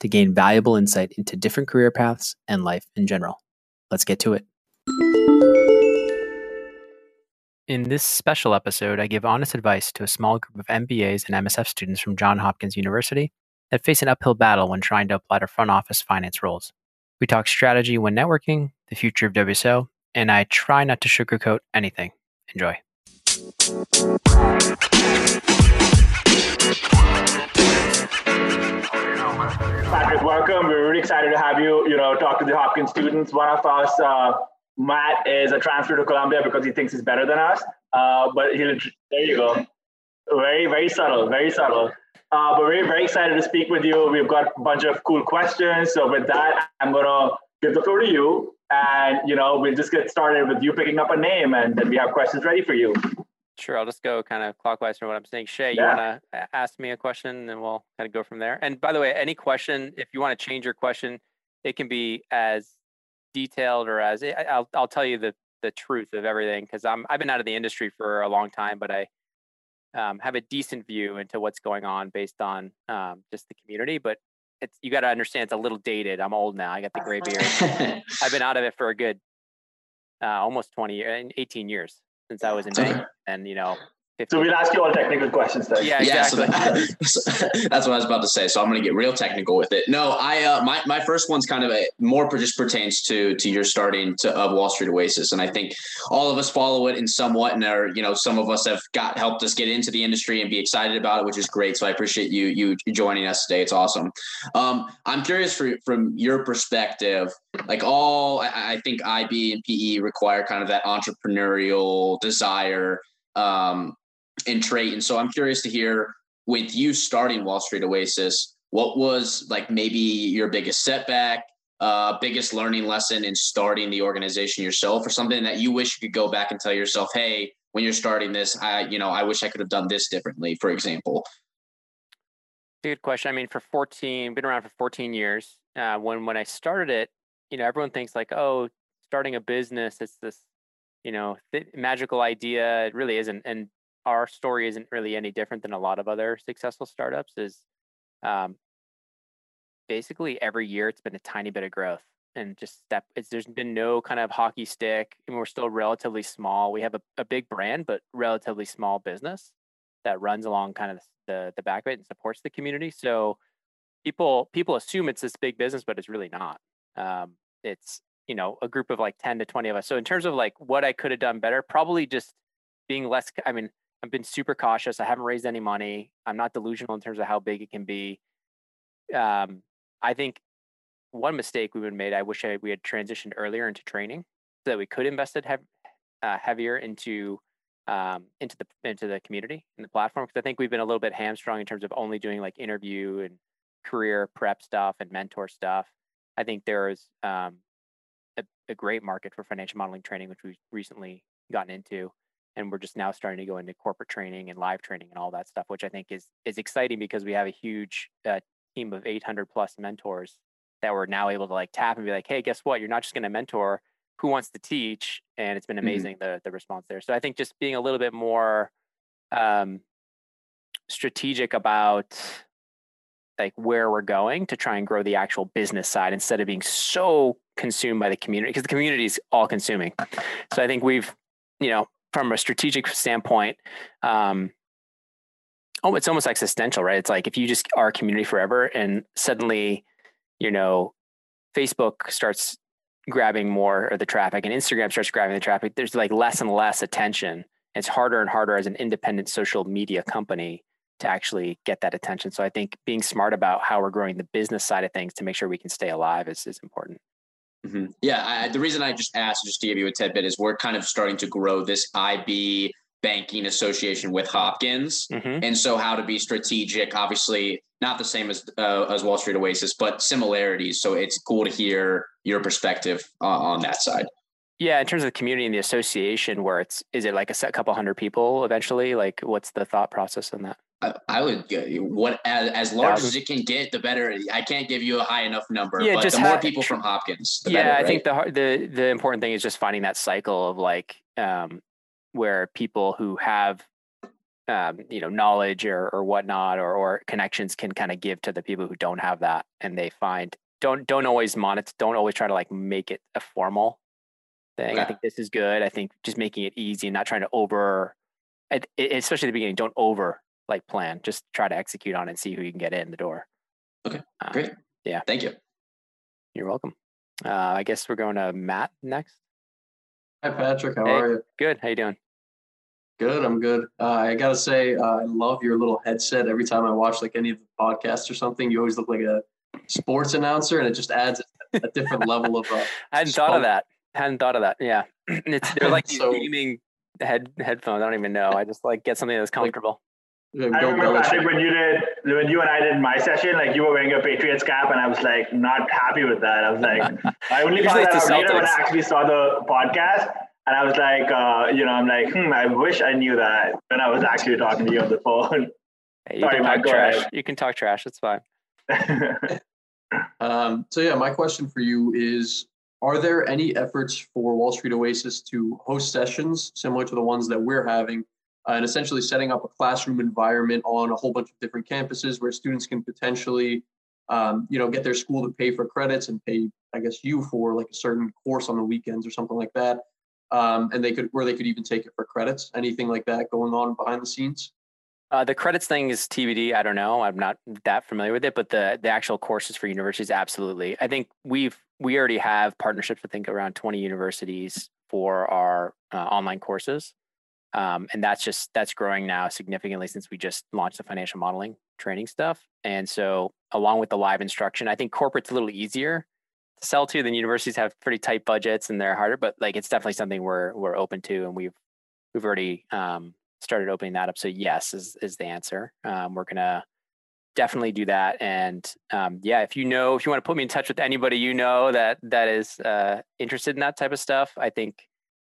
to gain valuable insight into different career paths and life in general. Let's get to it. In this special episode, I give honest advice to a small group of MBAs and MSF students from Johns Hopkins University that face an uphill battle when trying to apply to front office finance roles. We talk strategy when networking, the future of WSO, and I try not to sugarcoat anything. Enjoy. Patrick, welcome. We're really excited to have you. You know, talk to the Hopkins students. One of us uh, Matt is a transfer to Columbia because he thinks he's better than us. Uh, but he'll, there you go. Very, very subtle, very subtle. Uh, but we're very excited to speak with you. We've got a bunch of cool questions. So with that, I'm gonna give the floor to you, and you know we'll just get started with you picking up a name, and then we have questions ready for you. Sure, I'll just go kind of clockwise from what I'm saying. Shay, you want to ask me a question, and we'll kind of go from there. And by the way, any question, if you want to change your question, it can be as detailed or as I'll I'll tell you the the truth of everything because I'm I've been out of the industry for a long time, but I um, have a decent view into what's going on based on um, just the community. But it's you got to understand it's a little dated. I'm old now. I got the gray beard. I've been out of it for a good uh, almost 20 years, 18 years since I was in and you know So we'll ask you all technical questions then. Yeah, exactly. Yeah, so that, that's what I was about to say. So I'm going to get real technical with it. No, I uh, my my first one's kind of a more just pertains to to your starting to of Wall Street Oasis, and I think all of us follow it in somewhat, and are you know some of us have got helped us get into the industry and be excited about it, which is great. So I appreciate you you joining us today. It's awesome. Um, I'm curious for from your perspective, like all I, I think IB and PE require kind of that entrepreneurial desire um, and trait. And so I'm curious to hear with you starting Wall Street Oasis, what was like maybe your biggest setback, uh, biggest learning lesson in starting the organization yourself, or something that you wish you could go back and tell yourself, hey, when you're starting this, I, you know, I wish I could have done this differently, for example. Good question. I mean, for 14, been around for 14 years. Uh, when when I started it, you know, everyone thinks like, oh, starting a business, it's this, you know, th- magical idea. It really isn't. And our story isn't really any different than a lot of other successful startups is um, basically every year it's been a tiny bit of growth and just step there's been no kind of hockey stick and we're still relatively small we have a, a big brand but relatively small business that runs along kind of the the back of it and supports the community so people people assume it's this big business but it's really not um, it's you know a group of like 10 to 20 of us so in terms of like what i could have done better probably just being less i mean I've been super cautious. I haven't raised any money. I'm not delusional in terms of how big it can be. Um, I think one mistake we've been made. I wish I, we had transitioned earlier into training so that we could invest it hev- uh, heavier into um, into the into the community and the platform. Because I think we've been a little bit hamstrung in terms of only doing like interview and career prep stuff and mentor stuff. I think there is um, a, a great market for financial modeling training, which we've recently gotten into and we're just now starting to go into corporate training and live training and all that stuff which i think is is exciting because we have a huge uh, team of 800 plus mentors that we're now able to like tap and be like hey guess what you're not just going to mentor who wants to teach and it's been mm-hmm. amazing mm-hmm. the the response there so i think just being a little bit more um, strategic about like where we're going to try and grow the actual business side instead of being so consumed by the community because the community is all consuming so i think we've you know from a strategic standpoint, um, oh, it's almost existential, right? It's like if you just are a community forever and suddenly, you know, Facebook starts grabbing more of the traffic and Instagram starts grabbing the traffic, there's like less and less attention it's harder and harder as an independent social media company to actually get that attention. So I think being smart about how we're growing the business side of things to make sure we can stay alive is, is important. Mm-hmm. Yeah, I, the reason I just asked, just to give you a tidbit, is we're kind of starting to grow this IB banking association with Hopkins, mm-hmm. and so how to be strategic. Obviously, not the same as uh, as Wall Street Oasis, but similarities. So it's cool to hear your perspective uh, on that side. Yeah, in terms of the community and the association, where it's is it like a set couple hundred people eventually? Like, what's the thought process on that? I, I would what as, as large as it can get, the better. I can't give you a high enough number, yeah, but just the more people from Hopkins, yeah, better, I right? think the the the important thing is just finding that cycle of like um, where people who have um, you know knowledge or or whatnot or or connections can kind of give to the people who don't have that, and they find don't don't always monitor, don't always try to like make it a formal thing. I think this is good. I think just making it easy and not trying to over, especially at the beginning, don't over like plan. Just try to execute on it and see who you can get in the door. Okay, uh, great. Yeah, thank you. You're welcome. Uh, I guess we're going to Matt next. Hi, Patrick. How hey, are you? Good. How you doing? Good. I'm good. Uh, I gotta say, uh, I love your little headset. Every time I watch like any of the podcasts or something, you always look like a sports announcer, and it just adds a different level of. Uh, I hadn't thought of that. Hadn't thought of that. Yeah, it's they're like so, gaming head headphones. I don't even know. I just like get something that's comfortable. Like, I remember Patrick when you did when you and I did my session, like you were wearing a Patriots cap, and I was like not happy with that. I was like, I only found that out later when I actually saw the podcast, and I was like, uh, you know, I'm like, hmm, I wish I knew that when I was actually talking to you on the phone. Hey, you Sorry, can talk trash. You can talk trash. It's fine. um, so yeah, my question for you is: Are there any efforts for Wall Street Oasis to host sessions similar to the ones that we're having? Uh, and essentially setting up a classroom environment on a whole bunch of different campuses where students can potentially um, you know get their school to pay for credits and pay i guess you for like a certain course on the weekends or something like that um, and they could where they could even take it for credits anything like that going on behind the scenes uh, the credits thing is TBD. I don't know. I'm not that familiar with it, but the the actual courses for universities, absolutely. I think we've we already have partnerships. I think around 20 universities for our uh, online courses. Um, and that's just that's growing now significantly since we just launched the financial modeling training stuff. And so, along with the live instruction, I think corporate's a little easier to sell to than universities have pretty tight budgets and they're harder. But like, it's definitely something we're we're open to, and we've we've already um, started opening that up. So yes, is is the answer. Um, we're gonna definitely do that. And um, yeah, if you know, if you want to put me in touch with anybody you know that that is uh, interested in that type of stuff, I think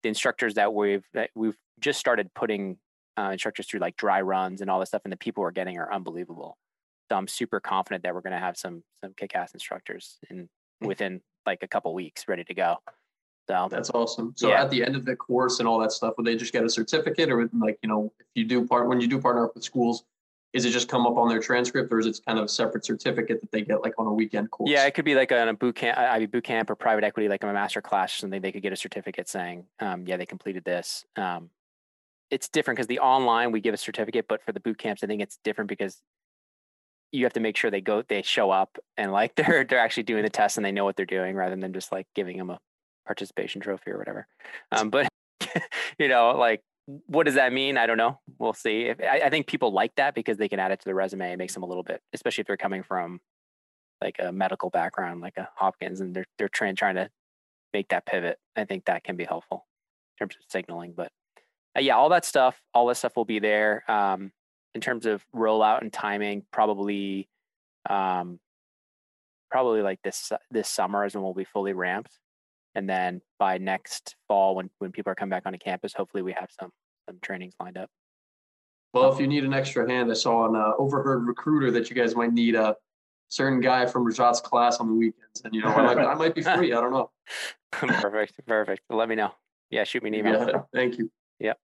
the instructors that we've that we've just started putting uh, instructors through like dry runs and all this stuff, and the people we're getting are unbelievable. So I'm super confident that we're going to have some some kick-ass instructors in hmm. within like a couple weeks, ready to go. So that's awesome. So yeah. at the end of the course and all that stuff, would they just get a certificate, or like you know, if you do part when you do partner up with schools, is it just come up on their transcript, or is it kind of a separate certificate that they get like on a weekend course? Yeah, it could be like on a boot camp, IB boot camp, or private equity, like a master class or something. They could get a certificate saying, um, "Yeah, they completed this." Um, it's different because the online we give a certificate, but for the boot camps, I think it's different because you have to make sure they go, they show up and like they're they're actually doing the test and they know what they're doing rather than just like giving them a participation trophy or whatever. Um, but you know, like what does that mean? I don't know. We'll see. If, I, I, think people like that because they can add it to the resume. It makes them a little bit, especially if they're coming from like a medical background, like a Hopkins, and they're they're trying trying to make that pivot. I think that can be helpful in terms of signaling. But uh, yeah, all that stuff, all that stuff will be there. Um, in terms of rollout and timing, probably, um, probably like this this summer is when we'll be fully ramped, and then by next fall, when when people are coming back onto campus, hopefully we have some some trainings lined up. Well, if you need an extra hand, I saw on uh, Overheard Recruiter that you guys might need a certain guy from Rajat's class on the weekends, and you know I might, I might be free. I don't know. perfect, perfect. Let me know. Yeah, shoot me an email. Yeah, thank you. Yep.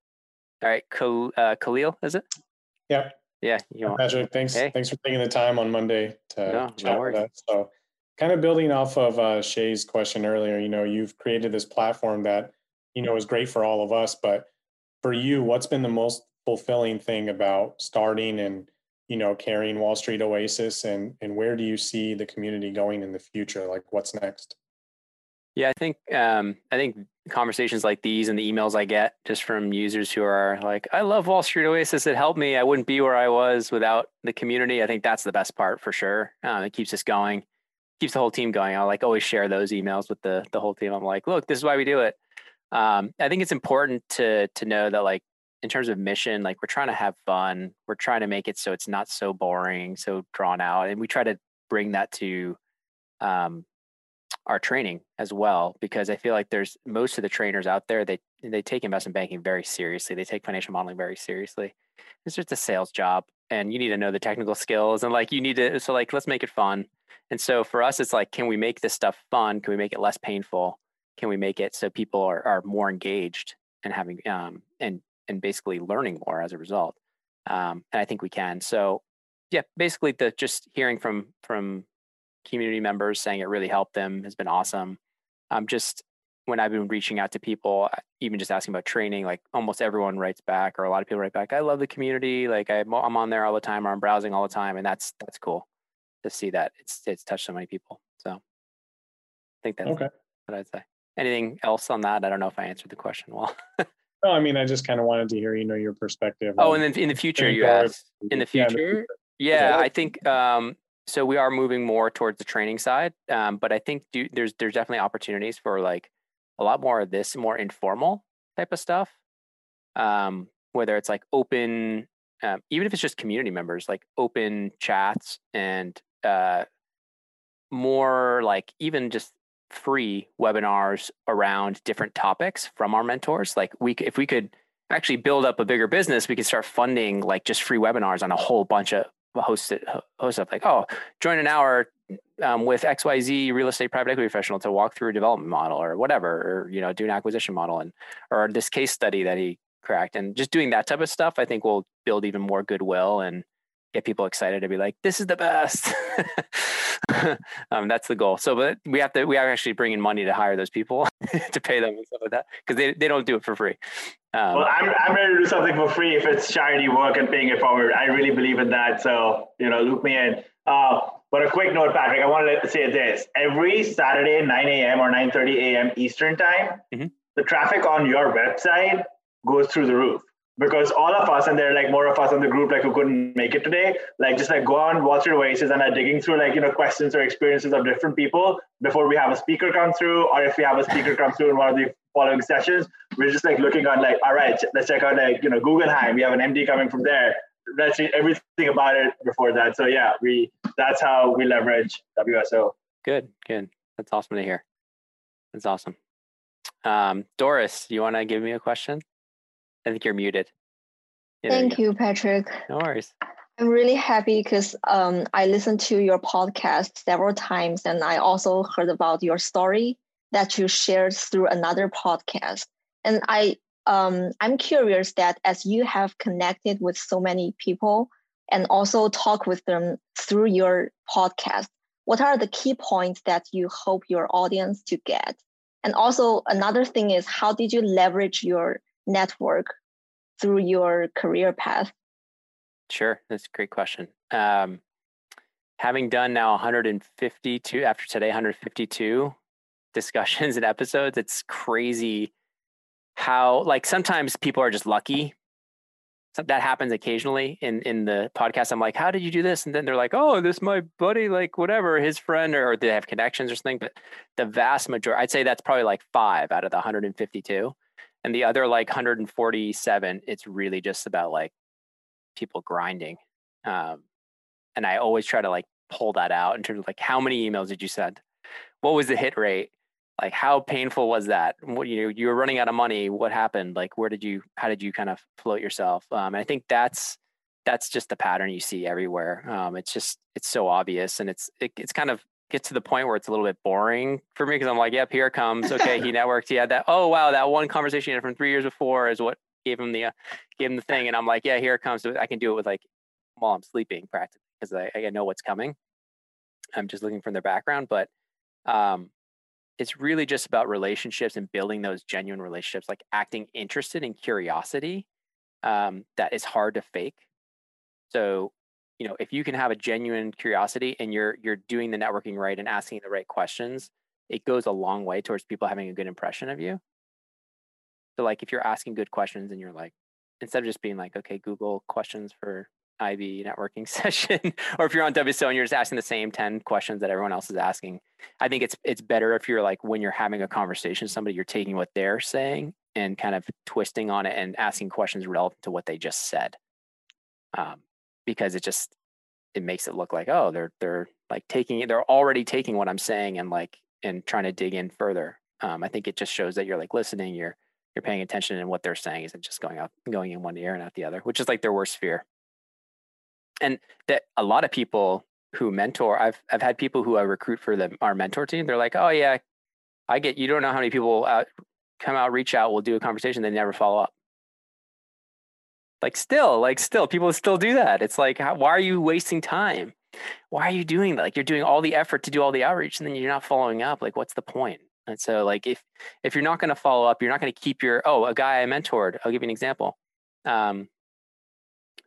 All right, Khal- uh, Khalil, is it? Yeah. Yeah. Patrick, thanks. Hey. Thanks for taking the time on Monday to no, chat no with us. So, kind of building off of uh, Shay's question earlier, you know, you've created this platform that you know is great for all of us, but for you, what's been the most fulfilling thing about starting and you know carrying Wall Street Oasis, and and where do you see the community going in the future? Like, what's next? Yeah, I think um, I think conversations like these and the emails I get just from users who are like, I love Wall Street Oasis. It helped me. I wouldn't be where I was without the community. I think that's the best part for sure. Um, it keeps us going, keeps the whole team going. I like always share those emails with the the whole team. I'm like, look, this is why we do it. Um, I think it's important to to know that like in terms of mission, like we're trying to have fun. We're trying to make it so it's not so boring, so drawn out, and we try to bring that to um, our training as well because I feel like there's most of the trainers out there they they take investment banking very seriously. They take financial modeling very seriously. It's just a sales job and you need to know the technical skills and like you need to so like let's make it fun. And so for us it's like can we make this stuff fun? Can we make it less painful? Can we make it so people are are more engaged and having um and and basically learning more as a result? Um and I think we can. So yeah, basically the just hearing from from community members saying it really helped them has been awesome. Um, just when I've been reaching out to people, uh, even just asking about training, like almost everyone writes back, or a lot of people write back, "I love the community. Like I'm, I'm on there all the time, or I'm browsing all the time," and that's that's cool to see that it's it's touched so many people. So I think that's okay. what I'd say. Anything else on that? I don't know if I answered the question well. no, I mean I just kind of wanted to hear you know your perspective. Oh, and then in the future, you asked in the future. Yeah, yeah I think um, so we are moving more towards the training side um, but i think do, there's there's definitely opportunities for like a lot more of this more informal type of stuff um, whether it's like open um, even if it's just community members like open chats and uh, more like even just free webinars around different topics from our mentors. Like we if we could actually build up a bigger business we could start funding like just free webinars on a whole bunch of host it, host up like, oh, join an hour um, with XYZ real estate private equity professional to walk through a development model or whatever, or you know, do an acquisition model and or this case study that he cracked. And just doing that type of stuff, I think will build even more goodwill and get people excited to be like, this is the best. um, that's the goal. So, but we have to, we are actually bringing money to hire those people to pay them and stuff like that because they, they don't do it for free. Um, well, I'm, I'm ready to do something for free if it's charity work and paying it forward. I really believe in that. So, you know, loop me in. Uh, but a quick note, Patrick, I wanted to say this. Every Saturday, 9 a.m. or 9.30 a.m. Eastern time, mm-hmm. the traffic on your website goes through the roof because all of us and there are like more of us in the group like who couldn't make it today like just like go on Wall Street Oasis and are digging through like you know questions or experiences of different people before we have a speaker come through or if we have a speaker come through in one of the following sessions. We're just like looking on like all right let's check out like you know Guggenheim we have an MD coming from there. Let's everything about it before that. So yeah we that's how we leverage WSO good good. That's awesome to hear. That's awesome. Um, Doris you want to give me a question I think you're muted. Yeah, Thank you, you, Patrick. No worries. I'm really happy because um, I listened to your podcast several times, and I also heard about your story that you shared through another podcast. And I, um, I'm curious that as you have connected with so many people and also talk with them through your podcast, what are the key points that you hope your audience to get? And also another thing is, how did you leverage your network through your career path? Sure, that's a great question. Um, having done now 152 after today, 152 discussions and episodes, it's crazy how like sometimes people are just lucky. So that happens occasionally in in the podcast. I'm like, how did you do this? And then they're like, oh, this my buddy, like whatever, his friend, or, or they have connections or something. But the vast majority, I'd say that's probably like five out of the 152 and the other like 147 it's really just about like people grinding um, and i always try to like pull that out in terms of like how many emails did you send? What was the hit rate? Like how painful was that? What you know you were running out of money what happened? Like where did you how did you kind of float yourself? Um, and i think that's that's just the pattern you see everywhere. Um, it's just it's so obvious and it's it, it's kind of gets to the point where it's a little bit boring for me because I'm like, yep, here it comes. Okay, he networked. He had that. Oh wow, that one conversation he had from three years before is what gave him the uh, gave him the thing. And I'm like, yeah, here it comes. I can do it with like while I'm sleeping practically because I, I know what's coming. I'm just looking from their background, but um, it's really just about relationships and building those genuine relationships, like acting interested in curiosity um, that is hard to fake. So you know if you can have a genuine curiosity and you're you're doing the networking right and asking the right questions it goes a long way towards people having a good impression of you So like if you're asking good questions and you're like, instead of just being like, okay, Google questions for IB networking session, or if you're on WSO and you're just asking the same 10 questions that everyone else is asking, I think it's it's better if you're like when you're having a conversation with somebody, you're taking what they're saying and kind of twisting on it and asking questions relevant to what they just said. Um, because it just it makes it look like, oh, they're they're like taking it, they're already taking what I'm saying and like and trying to dig in further. Um, I think it just shows that you're like listening, you're you're paying attention and what they're saying isn't just going out going in one ear and out the other, which is like their worst fear. And that a lot of people who mentor, I've I've had people who I recruit for them our mentor team. They're like, oh yeah, I get. You don't know how many people out, come out, reach out, we'll do a conversation, they never follow up. Like still, like still, people still do that. It's like, how, why are you wasting time? Why are you doing that? Like you're doing all the effort to do all the outreach, and then you're not following up. Like, what's the point? And so, like, if if you're not going to follow up, you're not going to keep your oh, a guy I mentored. I'll give you an example. Um,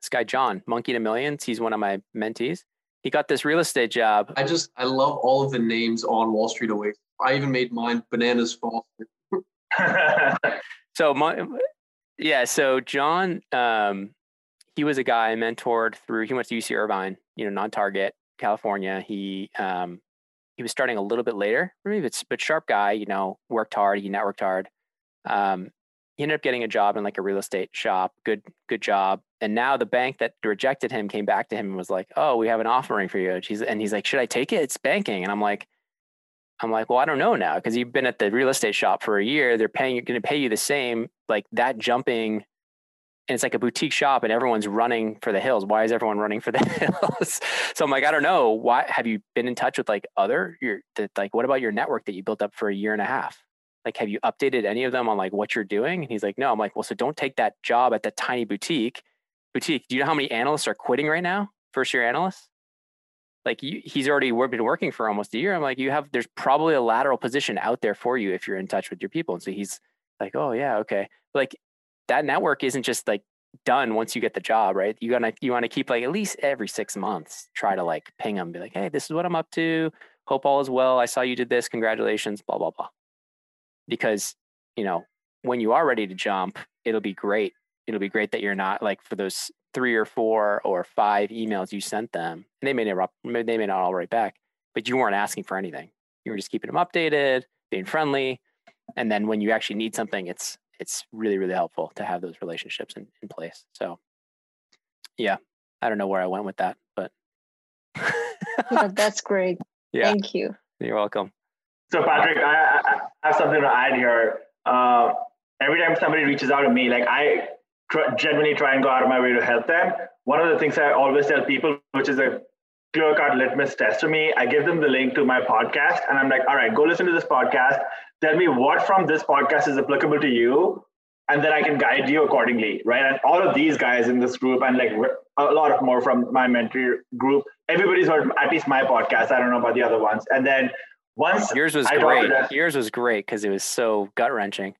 this guy John, Monkey to Millions. He's one of my mentees. He got this real estate job. I just I love all of the names on Wall Street Away. I even made mine Bananas Foster. so my, yeah, so John, um, he was a guy I mentored through. He went to UC Irvine, you know, non-target California. He um, he was starting a little bit later, but sharp guy. You know, worked hard. He networked hard. Um, he ended up getting a job in like a real estate shop. Good, good job. And now the bank that rejected him came back to him and was like, "Oh, we have an offering for you." He's, and he's like, "Should I take it? It's banking." And I'm like, I'm like, well, I don't know now because you've been at the real estate shop for a year. They're paying, going to pay you the same. Like that jumping, and it's like a boutique shop, and everyone's running for the hills. Why is everyone running for the hills? so I'm like, I don't know. Why have you been in touch with like other your that like what about your network that you built up for a year and a half? Like, have you updated any of them on like what you're doing? And he's like, no. I'm like, well, so don't take that job at that tiny boutique. Boutique. Do you know how many analysts are quitting right now? First year analysts like you, he's already been working for almost a year. I'm like, you have, there's probably a lateral position out there for you if you're in touch with your people. And so he's like, oh yeah, okay. like that network isn't just like done once you get the job, right? You gotta, you want to keep like at least every six months, try to like ping them, be like, hey, this is what I'm up to. Hope all is well. I saw you did this. Congratulations. Blah blah blah. Because you know when you are ready to jump, it'll be great. It'll be great that you're not like for those three or four or five emails you sent them, and they may never they may not all write back, but you weren't asking for anything. You were just keeping them updated, being friendly, and then when you actually need something, it's it's really really helpful to have those relationships in, in place. So, yeah, I don't know where I went with that, but yeah, that's great. Yeah. Thank you. You're welcome. So, Patrick, I, I have something to add here. Uh, every time somebody reaches out to me, like I tr- genuinely try and go out of my way to help them. One of the things I always tell people, which is a clear cut litmus test for me, I give them the link to my podcast and I'm like, all right, go listen to this podcast. Tell me what from this podcast is applicable to you. And then I can guide you accordingly, right? And all of these guys in this group, and like a lot of more from my mentor group, everybody's heard at least my podcast. I don't know about the other ones. And then once yours was I great, yours was great because it was so gut wrenching.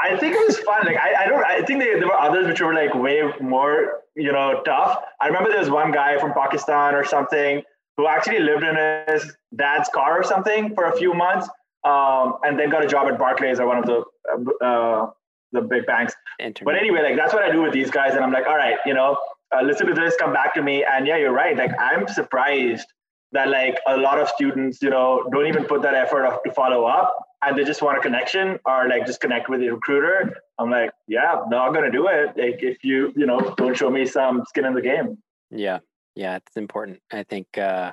I think it was fun. Like I, I don't. I think they, there were others which were like way more, you know, tough. I remember there was one guy from Pakistan or something who actually lived in his dad's car or something for a few months, um, and then got a job at Barclays or one of the uh, the big banks. Internet. But anyway, like that's what I do with these guys, and I'm like, all right, you know, uh, listen to this, come back to me, and yeah, you're right. Like I'm surprised that like a lot of students, you know, don't even put that effort to follow up and they just want a connection or like just connect with the recruiter. I'm like, yeah, no, I'm gonna do it. Like if you, you know, don't show me some skin in the game. Yeah. Yeah. It's important. I think uh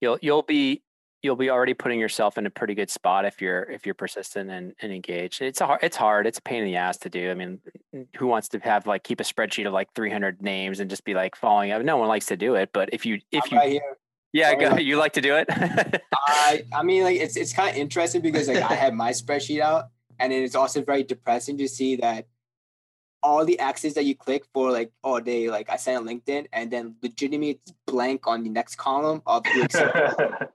you'll you'll be you'll be already putting yourself in a pretty good spot if you're if you're persistent and, and engaged. It's a hard it's hard. It's a pain in the ass to do. I mean, who wants to have like keep a spreadsheet of like 300 names and just be like following up? No one likes to do it. But if you if you right yeah, go, um, you like to do it? I I mean, like it's it's kind of interesting because like I have my spreadsheet out, and it's also very depressing to see that all the axes that you click for like all day, like I sent a LinkedIn, and then legitimately blank on the next column of who accepted,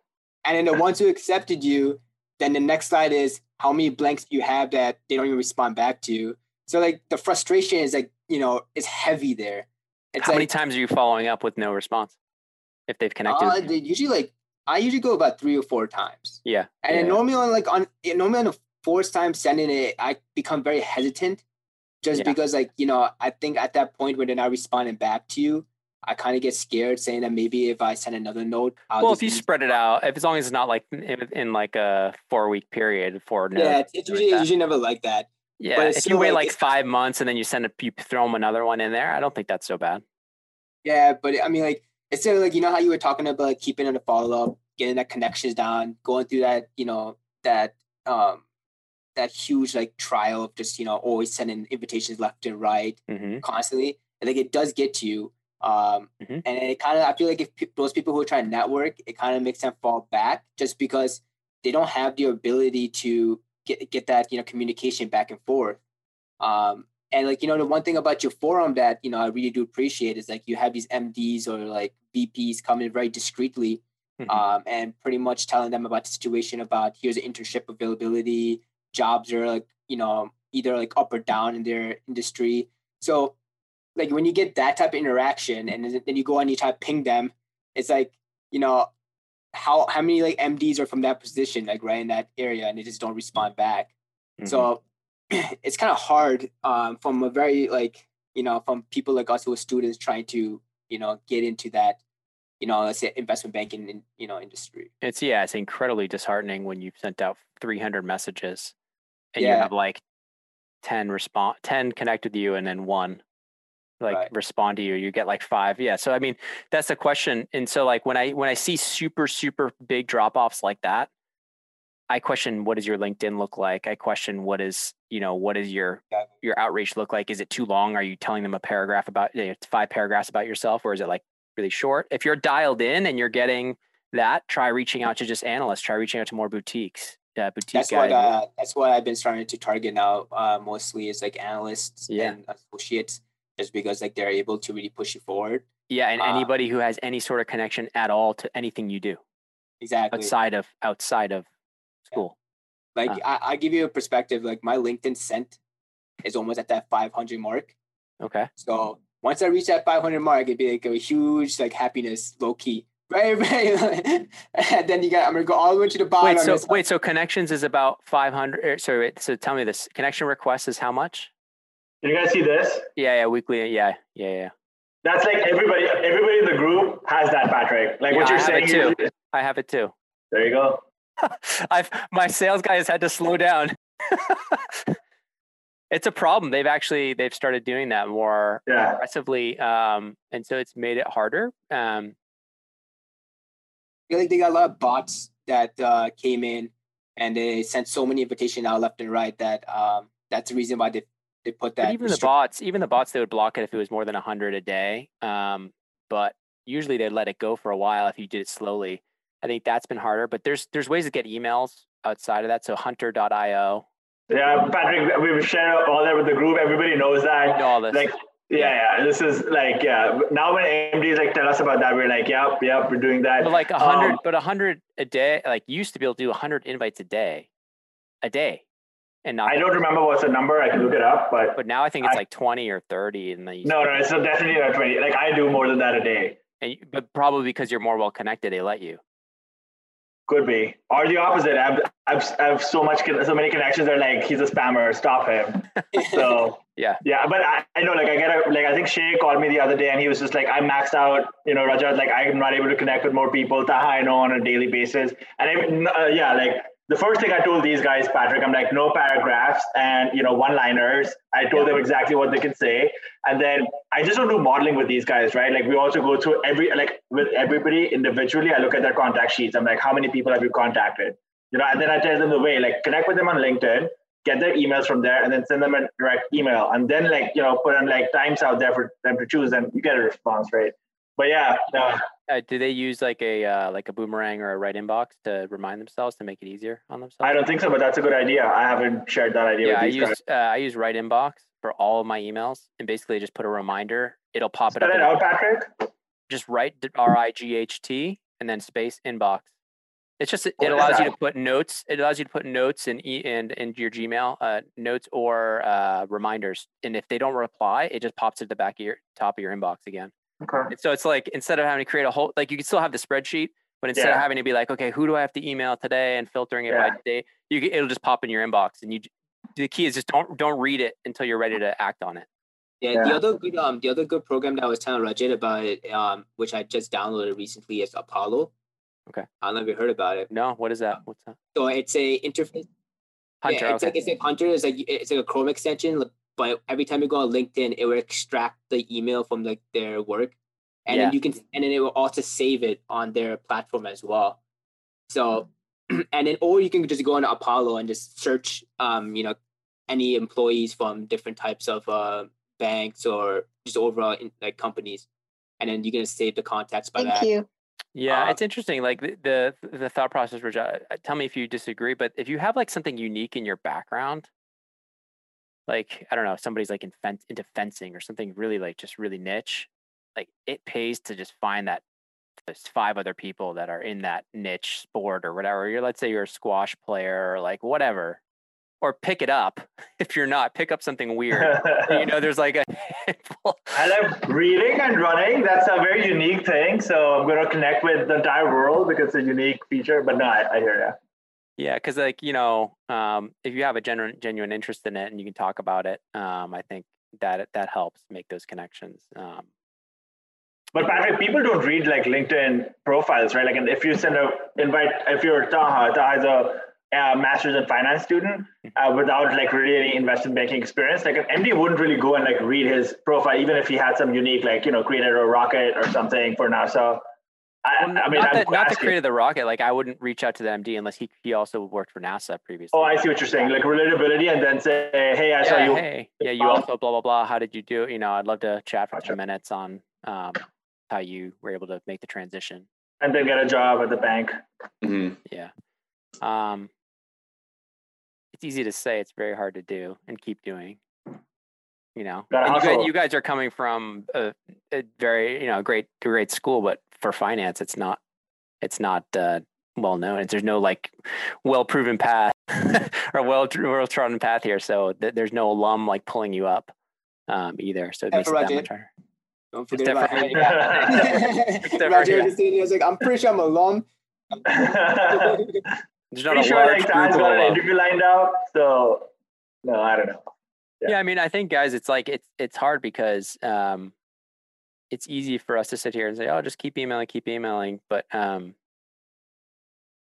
and then the ones who accepted you, then the next slide is how many blanks you have that they don't even respond back to. So like the frustration is like you know is heavy there. It's how like, many times are you following up with no response? If they've connected? Uh, they usually like I usually go about three or four times. Yeah, and yeah. normally on like on normally on the fourth time sending it, I become very hesitant just Yeah. because like, you know, I think at that point when they're not responding back to you, I kind of get scared saying that maybe if I send another note, I'll well, if you spread it out, if as long as it's not like in, in like a four week period, four Yeah, notes, it's, it's usually, that. usually never like that. yeah. but If you wait like- like five months and then you send a, you throw them another one in there, I don't think that's so bad. Yeah, but I mean, like, it's still like, you know how you were talking about like, keeping in the follow up, getting that connections down, going through that, you know, that, um, that huge like trial of just, you know, always sending invitations left and right. hmm constantly. And like it does get to you. Um, Mhm. And it kind of, I feel like if pe- those people who are trying to network, it kind of makes them fall back just because they don't have the ability to get get that you know communication back and forth. Um, and like you know, the one thing about your forum that you know I really do appreciate is like you have these MDs or like VPs come in very discreetly Mhm. um, and pretty much telling them about the situation about here's an internship availability jobs are like you know either like up or down in their industry so like when you get that type of interaction and then you go and you try to ping them it's like you know how how many like mds are from that position like right in that area and they just don't respond back Mhm. so it's kind of hard um, from a very like you know from people like us who are students trying to you know get into that you know let's say investment banking in, you know industry. It's yeah, it's incredibly disheartening when you've sent out 300 messages and you have like 10 respond 10 connect with you and then one like Right. respond to you. You get like five. Yeah so i mean that's the question. And so like when i when i see super super big drop offs like that i question what does your linkedin look like i question what is you know what is your Yeah. your outreach look like is it too long are you telling them a paragraph about you know, five paragraphs about yourself or is it like really short if you're dialed in and you're getting that try reaching out to just analysts try reaching out to more boutiques uh, boutique that's what uh, that's what I've been starting to target now. Uh, mostly is like analysts Yeah. and associates, just because like they're able to really push you forward. yeah and uh, anybody who has any sort of connection at all to anything you do Exactly. outside of outside of school Like uh. I, I give you a perspective. Like my LinkedIn sent is almost at that 500 mark. okay So once I reach that 500 mark, it'd be like a huge like happiness, low key. Very, very. and then you got. I'm gonna go all the way to the bottom. wait so It's like- wait so connections is about 500 er, so wait, so tell me this connection request is how much Can you guys see this? yeah yeah weekly yeah yeah yeah That's like everybody. Everybody in the group has that, Patrick. Like Yeah, what I you're have saying. it too. is- i have it too There you go. I've my sales guy has had to slow down. it's a problem. They've actually they've started doing that more Yeah. aggressively, um, and so it's made it harder. Um, I think they got a lot of bots that uh, came in and they sent so many invitations out left and right that um, that's the reason why they they put that. but even the bots, even the bots, they would block it if it was more than hundred a day. Um, but usually they let it go for a while if you did it slowly. I think that's been harder. But there's there's ways to get emails outside of that. So hunter.io. Yeah, Patrick, we've shared all that with the group. Everybody knows that. know all this. Like, yeah, yeah. This is like, yeah. Now when AMDs like tell us about that, we're like, yep, yep, we're doing that. But like a hundred, Um, but a hundred a day, like you used to be able to do a hundred invites a day, a day, and not. I don't remember what's the number. I can look it up, but But now I think it's I- like twenty or thirty, and then no, no, it's definitely not twenty. Like I do more than that a day. and you- but probably because you're more well connected, they let you. Could be, or the opposite. I've, I've, I have so much, so many connections. They're like, he's a spammer. Stop him. So Yeah. yeah. But I, I know, like, I get a, like, I think Shay called me the other day, and he was just like, I'm maxed out. You know, Rajat, like, I'm not able to connect with more people. Taha, I know on a daily basis, and I, uh, yeah, like. The first thing I told these guys, Patrick, I'm like, no paragraphs and you know one-liners. I told them exactly what they could say, and then I just don't do modeling with these guys, right? Like we also go through every like with everybody individually. I look at their contact sheets. I'm like, how many people have you contacted? You know, and then I tell them the way, like connect with them on LinkedIn, get their emails from there, and then send them a direct email, and then like you know put on like times out there for them to choose, and you get a response, right? But yeah, no, Uh, do they use like a uh, like a boomerang or a right inbox to remind themselves to make it easier on themselves? I don't think so, but that's a good idea. I haven't shared that idea yeah, I use uh, I use right inbox for all of my emails, and basically just put a reminder. It'll pop it up. it out, Patrick. just write R I G H T and then space inbox. It's just it What allows you to put notes. It allows you to put notes in e and into your Gmail, uh, notes or uh, reminders. And if they don't reply, it just pops at the back of your top of your inbox again. Okay. So it's like instead of having to create a whole like you can still have the spreadsheet, But instead Yeah. of having to be like, okay, who do I have to email today and filtering it by Yeah. date, you can- it'll just pop in your inbox, and you. The key is just don't don't read it until you're ready to act on it. Yeah, the other good um the other good program that I was telling Rajat about it, um, which I just downloaded recently is Apollo. Okay. I don't know if you heard about it. No, what is that? What's that? So it's a interface. Hunter. yeah, it's okay. like it's like Hunter is like it's like a Chrome extension, like, but every time you go on LinkedIn, it will extract the email from like their work, and Yeah. then you can and then it will also save it on their platform as well. So, and then or you can just go on Apollo and just search, um, you know, any employees from different types of uh banks or just overall in, like companies, and then you can save the contacts by Thank that. you. Yeah, Uh, it's interesting. Like the, the the thought process, Raj. uh, Tell me if you disagree, but if you have like something unique in your background, like I don't know, somebody's like in fen- into fencing or something really like just really niche, like it pays to just find that there's five other people that are in that niche sport or whatever. You're let's say you're a squash player or like whatever, or pick it up. If you're not, pick up something weird. you know, there's like a. I love reading and running. That's a very unique thing. So I'm going to connect with the entire world because it's a unique feature. But no, I, I hear. Yeah, because like you know, um, if you have a genuine genuine interest in it and you can talk about it, um, I think that that helps make those connections. Um, But Patrick, people don't read like LinkedIn profiles, right? Like, and if you send a invite, if you're Taha, Taha is a uh, master's in finance student uh, without like really any investment banking experience, like an MD wouldn't really go and like read his profile, even if he had some unique, like you know, created a rocket or something for NASA. I, well, I mean, not I'm not the creator of the rocket. Like I wouldn't reach out to the MD unless he he also worked for NASA previously. Oh, I see what you're saying. Like relatability, and then say, "Hey, I saw you." hey, yeah, you also blah blah blah. How did you do? You know, I'd love to chat for Gotcha. ten minutes on um, how you were able to make the transition. and then get a job at the bank. Mhm. Yeah. Um, it's easy to say. It's very hard to do and keep doing. You know, and you guys, you guys are coming from a, a very, you know, great, great school, but for finance, it's not, it's not uh, well known. There's no like well proven path or well well trodden path here. So th- there's no alum like pulling you up um, either. So it makes it that Roger. much harder. Don't It's forget about different. Roger yeah. was saying, like, I'm pretty sure I'm alum. There's not Pretty a sure large like group Dan's of got an alum. interview lined up. So no, I don't know. Yeah. I mean, I think guys, it's like it's it's hard because um, it's easy for us to sit here and say, "Oh, just keep emailing, keep emailing," but um,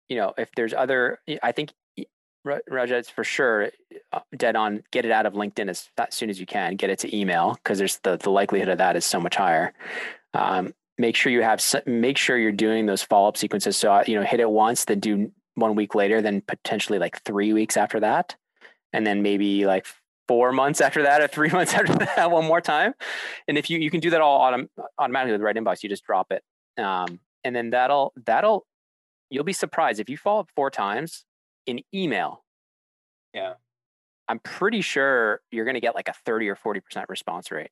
you know, if there's other, I think y- Ra- Raja, it's for sure uh, dead on. Get it out of LinkedIn as, as soon as you can. Get it to email because there's the the likelihood of that is so much higher. Um, make sure you have make sure you're doing those follow up sequences. So you know, hit it once, then do one week later, then potentially like three weeks after that, and then maybe like four months after that or three months after that one more time. And if you you can do that all autom- automatically with the right inbox, you just drop it, um, and then that'll that'll you'll be surprised if you follow up four times in email. Yeah. I'm pretty sure you're going to get like a 30 or 40% response rate.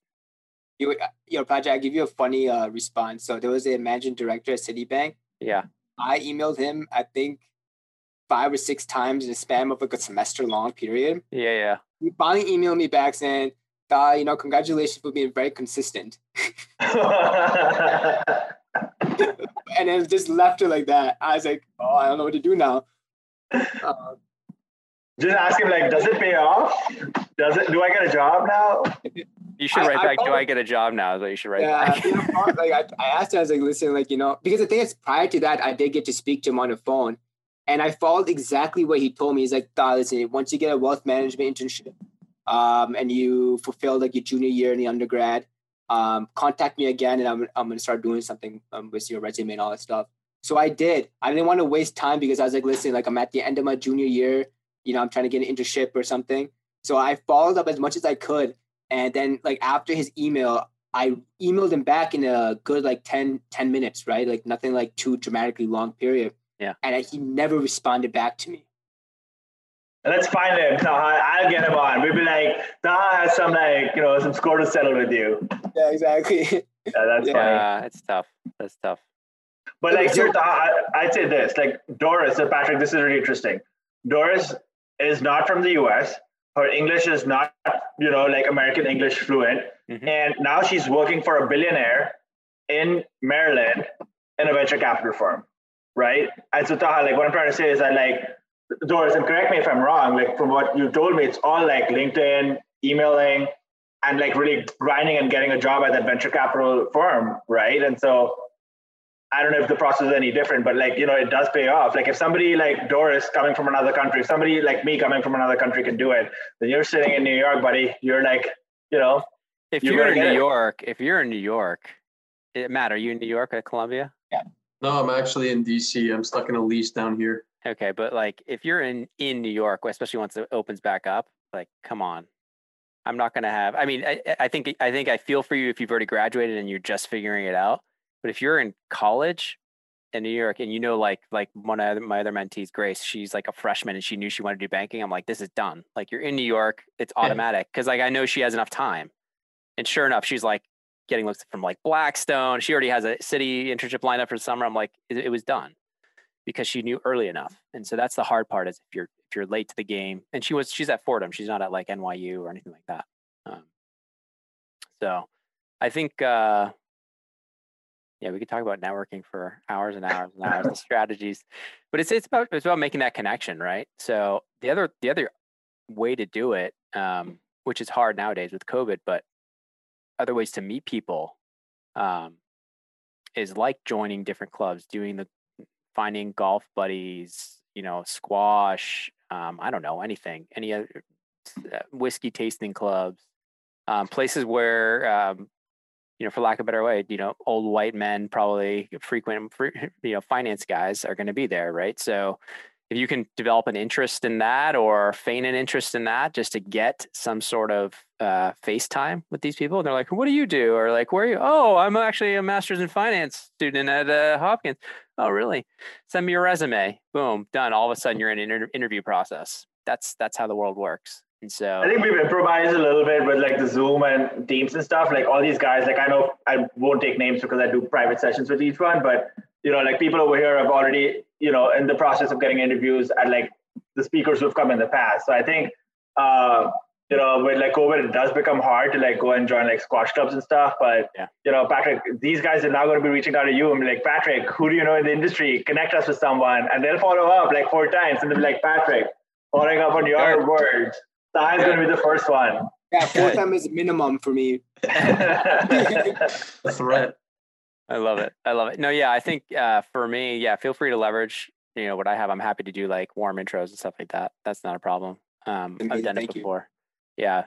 You, uh, yo, Patrick, I give you a funny uh, response. So there was a managing director at Citibank. Yeah. I emailed him, I think, five or six times in a span of like a semester long period. Yeah. Yeah. He finally emailed me back saying, uh, you know, congratulations for being very consistent. And then just left it like that. I was like, oh, I don't know what to do now. Uh, Just ask him like, does it pay off? Does it? Do I get a job now? You should write I back, do probably- I get a job now? Is what you should write yeah, back. you know, like I, I asked him, I was like, listen, like, you know, because the thing is, prior to that, I did get to speak to him on the phone. And I followed exactly what he told me. He's like, "Dawg, listen, once you get a wealth management internship um, and you fulfill like your junior year in the undergrad, um, contact me again and I'm, I'm going to start doing something um, with your resume and all that stuff. So I did. I didn't want to waste time because I was like, listen, like I'm at the end of my junior year. You know, I'm trying to get an internship or something. So I followed up as much as I could. And then like after his email, I emailed him back in a good like 10, 10 minutes, right? Like nothing like too dramatically long period. Yeah. And he never responded back to me. Let's find him. Taha. I'll get him on. We'll be like, Taha has some like, you know, some score to settle with you. Yeah, exactly. Yeah, that's Yeah. funny. Yeah, it's tough. That's tough. But like here, Taha, I- I'd say this, like Doris, so Patrick, this is really interesting. Doris is not from the US. Her English is not, you know, like American English fluent. Mhm. And now she's working for a billionaire in Maryland in a venture capital firm. Right? And so Taha, like what I'm trying to say is that like Doris, and correct me if I'm wrong, like from what you told me, it's all like LinkedIn, emailing, and like really grinding and getting a job at that venture capital firm, right? And so I don't know if the process is any different, but like, you know, it does pay off. Like if somebody like Doris coming from another country, if somebody like me coming from another country can do it, then you're sitting in New York, buddy. You're like, you know. If you're, you're in New it. York, if you're in New York, it Matt, are you in New York at Columbia? Yeah. No, I'm actually in DC. I'm stuck in a lease down here. Okay, but like if you're in in New York, especially once it opens back up, like come on. I'm not gonna have I mean, I, I think I think I feel for you if you've already graduated and you're just figuring it out but if you're in college in New York and you know, like like one of my other mentees, Grace, she's like a freshman and she knew she wanted to do banking. I'm like, this is done. Like you're in New York, it's automatic because like I know she has enough time. And sure enough, she's like getting looks from like Blackstone. She already has a Citi internship lined up for the summer. I'm like, it, it was done because she knew early enough. And so that's the hard part is if you're if you're late to the game. And she was she's at Fordham. She's not at like NYU or anything like that. Um, so I think uh, yeah, we could talk about networking for hours and hours and hours and strategies, but it's it's about it's about making that connection, right? So the other the other way to do it, um, which is hard nowadays with COVID, but other ways to meet people um, is like joining different clubs, doing the finding golf buddies, you know, squash. Um, I don't know anything, any other uh, whiskey tasting clubs, um, places where um, you know, for lack of a better way, you know, old white men, probably frequent, you know, finance guys are going to be there, right? So if you can develop an interest in that or feign an interest in that just to get some sort of uh, FaceTime with these people, and they're like, what do you do? Or like, where are you? Oh, I'm actually a master's in finance student at uh, Hopkins. Oh, really? Send me your resume. Boom, done. All of a sudden, you're in an inter- interview process. That's that's how the world works. And so I think we've improvised a little bit with like the Zoom and Teams and stuff. Like all these guys, like I know I won't take names because I do private sessions with each one, but you know, like people over here have already, you know, in the process of getting interviews at like the speakers who've come in the past. So I think uh, you know, with like COVID, it does become hard to like go and join like squash clubs and stuff. But yeah. you know, Patrick, these guys are now going to be reaching out to you and be like, Patrick, who do you know in the industry? Connect us with someone, and they'll follow up like four times, and they'll be like, Patrick, following up on your words. Sai's gonna be the first one. Yeah, four time is minimum for me. threat. I love it. I love it. No, yeah, I think uh, for me, yeah, feel free to leverage. You know what I have. I'm happy to do like warm intros and stuff like that. That's not a problem. Um, I've done it before. You. Yeah,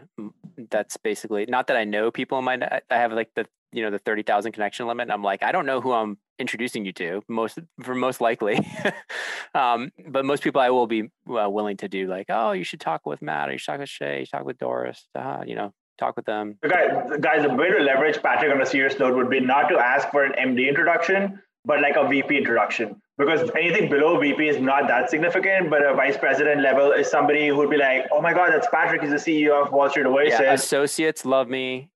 that's basically not that I know people in my. I have like the you know the 30,000 connection limit I'm like I don't know who I'm introducing you to most for most likely um, but most people I will be uh, willing to do like oh you should talk with Matt or you should talk with Shay you should talk with Doris uh, you know talk with them the guy, the guys the way to leverage Patrick on a serious note would be not to ask for an MD introduction but like a VP introduction because anything below VP is not that significant, but a vice president level is somebody who would be like, oh my God, that's Patrick. He's the CEO of Wall Street Oasis. Yeah, associates love me.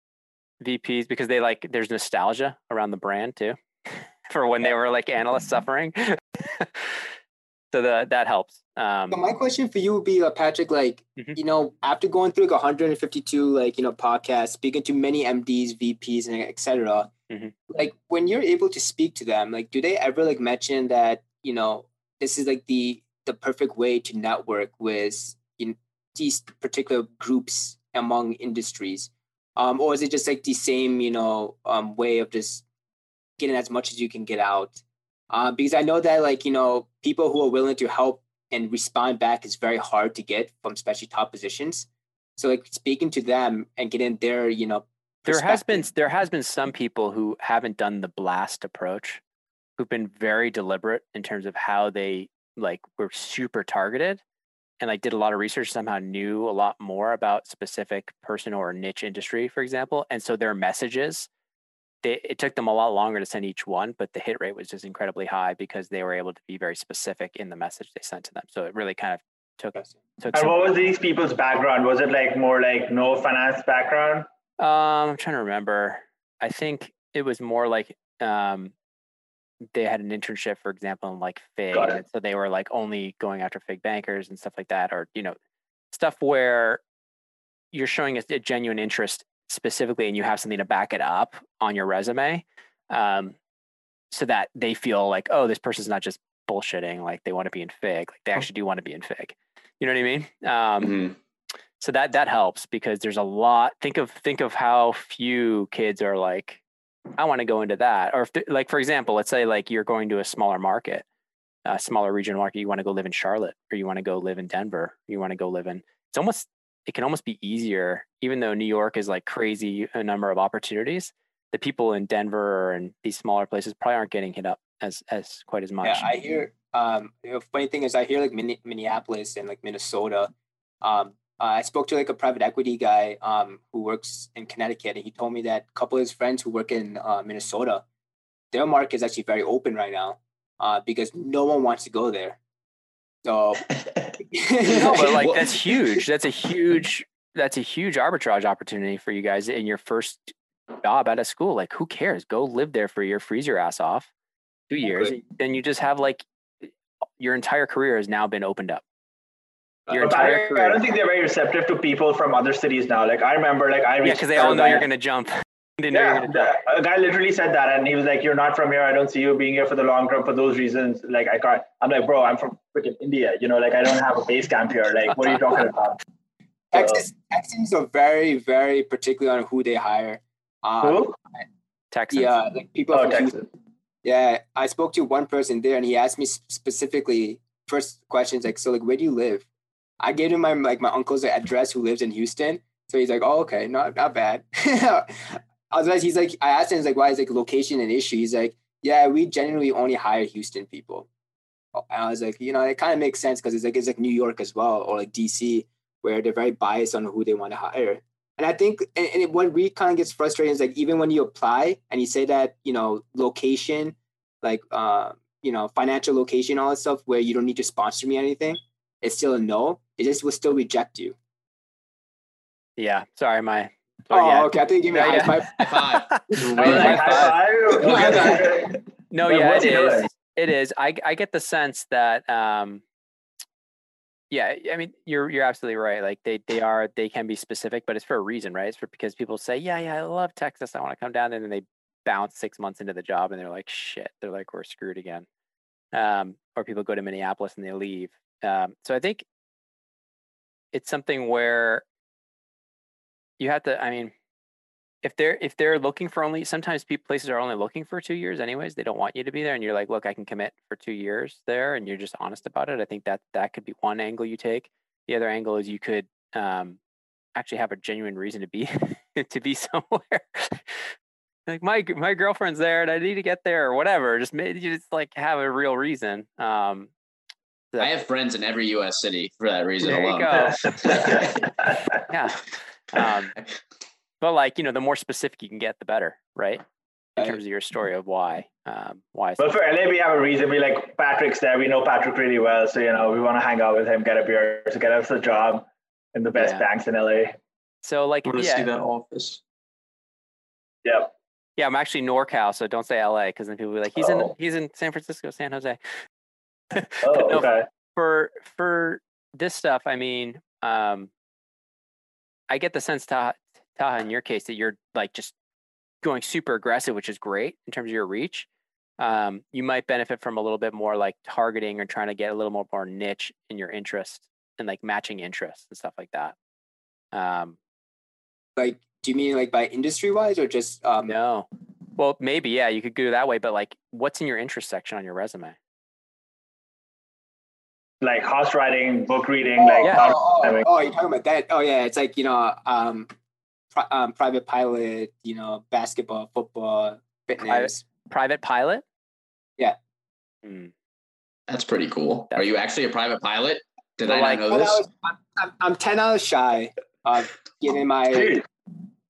VPs because they like there's nostalgia around the brand too for when they were like analysts suffering. so the, that helps. Um, so my question for you would be, uh, Patrick, like, mm-hmm. you know, after going through like 152, like, you know, podcasts, speaking to many MDs, VPs, and etc. Mm-hmm. like when you're able to speak to them, like, do they ever like mention that, you know, this is like the, the perfect way to network with you know, these particular groups among industries? um, or is it just like the same you know um, way of just getting as much as you can get out uh, because i know that like you know people who are willing to help and respond back is very hard to get from especially top positions. So like speaking to them and getting their you know there has been there has been some people who haven't done the blast approach who've been very deliberate in terms of how they like were super targeted. And like did a lot of research somehow knew a lot more about specific person or niche industry for example. And so their messages they, it took them a lot longer to send each one but the hit rate was just incredibly high because they were able to be very specific in the message they sent to them. So it really kind of took, us. took and what was these people's background? Was it like more like no finance background? Um i'm trying to remember. I think it was more like um they had an internship, for example, in like FIG, and so they were like only going after FIG bankers and stuff like that, or you know, stuff where you're showing a, a genuine interest specifically, and you have something to back it up on your resume, um, so that they feel like, oh, this person's not just bullshitting like they want to be in FIG. Like they actually do want to be in FIG. You know what I mean? Um, Mm-hmm. so that that helps because there's a lot think of think of how few kids are like i want to go into that or if like for example let's say like you're going to a smaller market a smaller regional market you want to go live in charlotte or you want to go live in denver you want to go live in it's almost it can almost be easier even though new york is like crazy a number of opportunities the people in denver and these smaller places probably aren't getting hit up as as quite as much Yeah, I hear. Um, the funny thing is, I hear like Minneapolis and like Minnesota. Um, uh, I spoke to like a private equity guy um, who works in Connecticut, and he told me that a couple of his friends who work in uh, Minnesota, their market is actually very open right now uh, because no one wants to go there. So, no, but like that's huge. That's a huge that's a huge arbitrage opportunity for you guys in your first job out of school. Like who cares? Go live there for a year, freeze your ass off. Two years. Then you just have like your entire career has now been opened up. Your But I, entire I don't think they're very receptive to people from other cities now. Like I remember, like I Yeah, because they all know a you're gonna jump. They know you're Yeah, the- a guy literally said that, and he was like, "You're not from here. I don't see you being here for the long term for those reasons." Like I can't. I'm like, bro, I'm from freaking India. You know, like I don't have a base camp here. Like, what are you talking about? Texas Texans are very, very particular on who they hire. Um, Who? Texans. Yeah, like people Oh, from Houston. Texas. Yeah, I spoke to one person there, and he asked me specifically first questions like, "So, like, where do you live?" I gave him my like my uncle's address who lives in Houston. So he's like, "Oh, okay, not not bad." Otherwise, he's like, I asked him, he's like, "Why is like location an issue?" He's like, "Yeah, we generally only hire Houston people." And I was like, you know, it kind of makes sense because it's like it's like New York as well, or like DC, where they're very biased on who they want to hire. And I think, and, and what really kind of gets frustrating is like even when you apply and you say that you know location, like uh, you know financial location, all that stuff, where you don't need to sponsor me anything, it's still a no. It just will still reject you. Yeah. Sorry, my Oh, sorry, yeah. okay. I think you gave me a Yeah, high yeah. five. Five. I Wait, was like, high high five. five. No, Wait, yeah, what's it he is. doing? It is. I I get the sense that um yeah, I mean you're you're absolutely right. Like they they are they can be specific, but it's for a reason, right? It's for because people say, Yeah, yeah, I love Texas. I want to come down there, and then they bounce six months into the job and they're like, shit, they're like, we're screwed again. Um, or people go to Minneapolis and they leave. Um, so I think it's something where you have to, I mean, if they're if they're looking for only sometimes people places are only looking for two years anyways they don't want you to be there and you're like look i can commit for two years there and you're just honest about it i think that that could be one angle you take the other angle is you could um, actually have a genuine reason to be to be somewhere like my my girlfriend's there and i need to get there or whatever just maybe you just like have a real reason um I have friends in every U.S. city for that reason there you alone. go yeah um but like you know the more specific you can get the better right in terms of your story of why um why Well, for LA, we have a reason. We like Patrick's there. We know Patrick really well, so you know we want to hang out with him, get a beer, to get us a job in the best Yeah. banks in LA. so like I want to yeah see that office. Yep. yeah i'm actually norcal so don't say la because then people will be like he's in Oh. he's in san francisco san jose Oh, no, okay. for for this stuff i mean um i get the sense taha, taha in your case that you're like just going super aggressive which is great in terms of your reach. Um you might benefit from a little bit more like targeting or trying to get a little more, more niche in your interest and like matching interests and stuff like that. Um Like, do you mean like by industry wise or just um? no. Well maybe yeah you could go that way but like what's in your interest section on your resume Like horse riding, book reading, Oh, like Yeah. oh, oh, oh, you're talking about that. Oh yeah, it's like you know, um, pri- um, private pilot, you know, basketball, football, fitness. private pilot Yeah. Hmm. That's pretty cool. Are you actually a private pilot? Did Well, I like- not know Ten this? hours, I'm, I'm, I'm ten hours shy of getting my. Dude,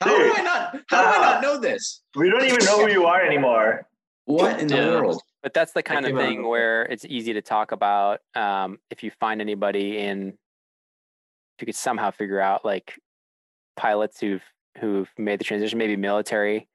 How do I not? How do I not know this? we don't even know who you are anymore. What in the Yeah. world? But that's the kind of thing where it's easy to talk about. Um, if you find anybody in, if you could somehow figure out like pilots who've who've made the transition, maybe military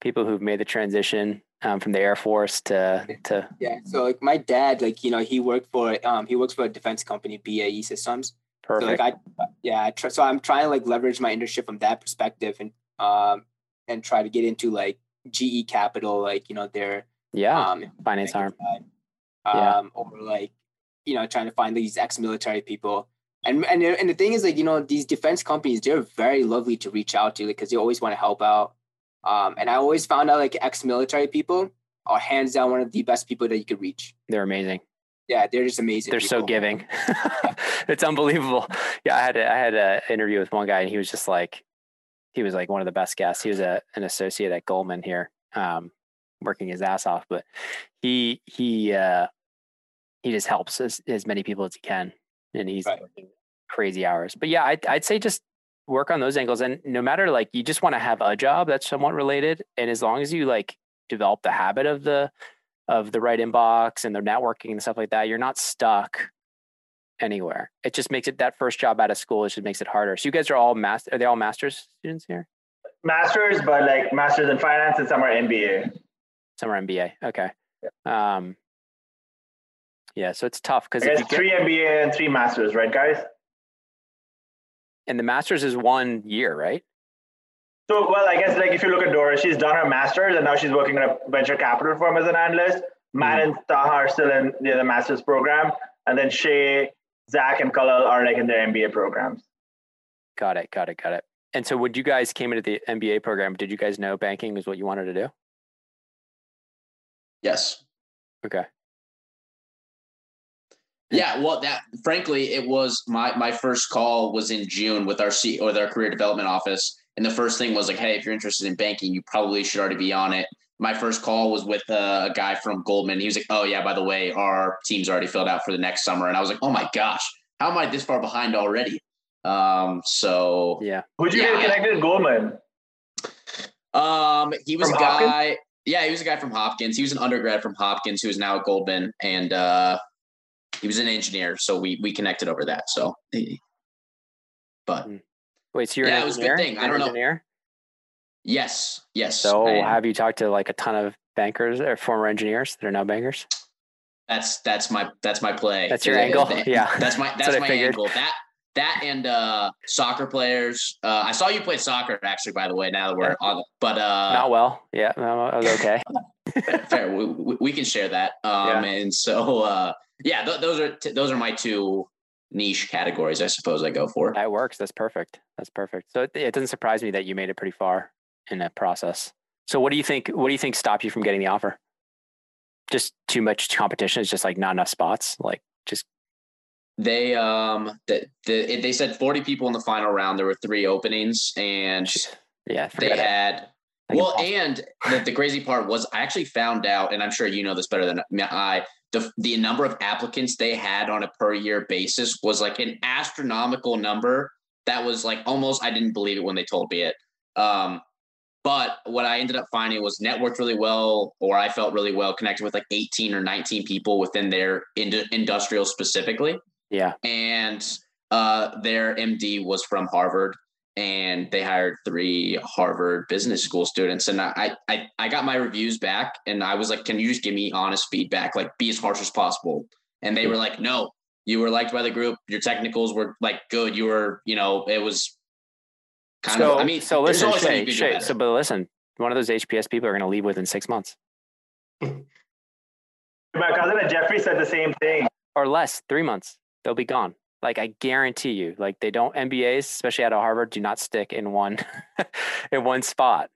people who've made the transition um, from the Air Force to to Yeah, so like my dad, like you know, he worked for um, he works for a defense company, BAE Systems. So perfect. like I, yeah, I try, so I'm trying to like leverage my internship from that perspective and um and try to get into like GE Capital, like you know their yeah, um finance arm. side. Yeah. um, or like you know trying to find these ex-military people. And and and the thing is like you know these defense companies they're very lovely to reach out to because they always want to help out. Um, and I always found out like ex-military people are hands down one of the best people that you could reach. They're amazing. Yeah, they're just amazing. They're so giving. it's unbelievable. Yeah, I had a, I had an interview with one guy, and he was just like, he was like one of the best guests. He was a, an associate at Goldman here, um, working his ass off, but he he uh, he just helps as, as many people as he can, and he's Right. crazy hours. But yeah, I'd, I'd say just work on those angles, and no matter like you just want to have a job that's somewhat related, and as long as you like develop the habit of the of the right inbox and the networking and stuff like that, you're not stuck anywhere. It just makes it that first job out of school. It just makes it harder. So you guys are all master. Are they all master's students here? Masters, but like masters in finance and some are MBA. Are MBA. Okay. Um. Yeah, so it's tough because it's you get, three MBA and three masters, right, guys? and the master's is one year, right? So, well, I guess like if you look at Dora, she's done her master's and now she's working in a venture capital firm as an analyst. Matt and Taha are still in the, the master's program, and then Shay, Zach, and Kalal are like in their MBA programs. Got it. Got it. Got it. And so, when you guys came into the MBA program, did you guys know banking was what you wanted to do? Yes. Okay. Yeah, well, that frankly, it was my my first call was in June with our C or their career development office, and the first thing was like, "Hey, if you're interested in banking, you probably should already be on it." My first call was with uh, a guy from Goldman. He was like, "Oh yeah, by the way, our team's already filled out for the next summer," and I was like, "Oh my gosh, how am I this far behind already?" Um, so Yeah. Who'd you Yeah. get connected with Goldman? um, he was From a guy. Yeah, he was a guy from Hopkins. He was an undergrad from Hopkins who is now at Goldman, and uh, he was an engineer. So we we connected over that. So, but Wait, so you're Yeah, an it was a good engineer? thing. I don't know. engineer? yes, yes. So have you talked to like a ton of bankers or former engineers that are now bankers? that's that's my that's my play. That's your angle? that- Yeah. that's my That's that's, my angle. That that and uh soccer players. Uh, I saw you play soccer actually. By the way, now that we're on, but uh, Not well. Yeah, no, I was okay. fair. We, we, we can share that. Um, and so uh, yeah, th- those are t- those are my two niche categories. I suppose I go for. that works. That's perfect. That's perfect. So it, it doesn't surprise me that you made it pretty far in that process. So what do you think? What do you think stopped you from getting the offer? Just too much competition. It's just like not enough spots. Like just They um the, the they said forty people in the final round. There were three openings, and yeah. they it. had well, and the, the crazy part was I actually found out, and I'm sure you know this better than I. The the number of applicants they had on a per year basis was like an astronomical number. That was like almost I didn't believe it when they told me it. Um, but what I ended up finding was networked really well, or I felt really well connected with like 18 or 19 people within their ind- industrial specifically yeah. and uh, their MD was from Harvard, and they hired three Harvard Business School students. And I, I, I got my reviews back, and I was like, "Can you just give me honest feedback? Like, be as harsh as possible." And they were like, "No, you were liked by the group. Your technicals were like good. You were, you know, it was kind so of. I mean, so there's listen, always Shay, you Shay, so but listen, one of those HBS people are going to leave within six months My cousin at Jefferies said the same thing. or less, three months. They'll be gone. Like I guarantee you. Like they don't MBAs, especially out of Harvard, do not stick in one in one spot.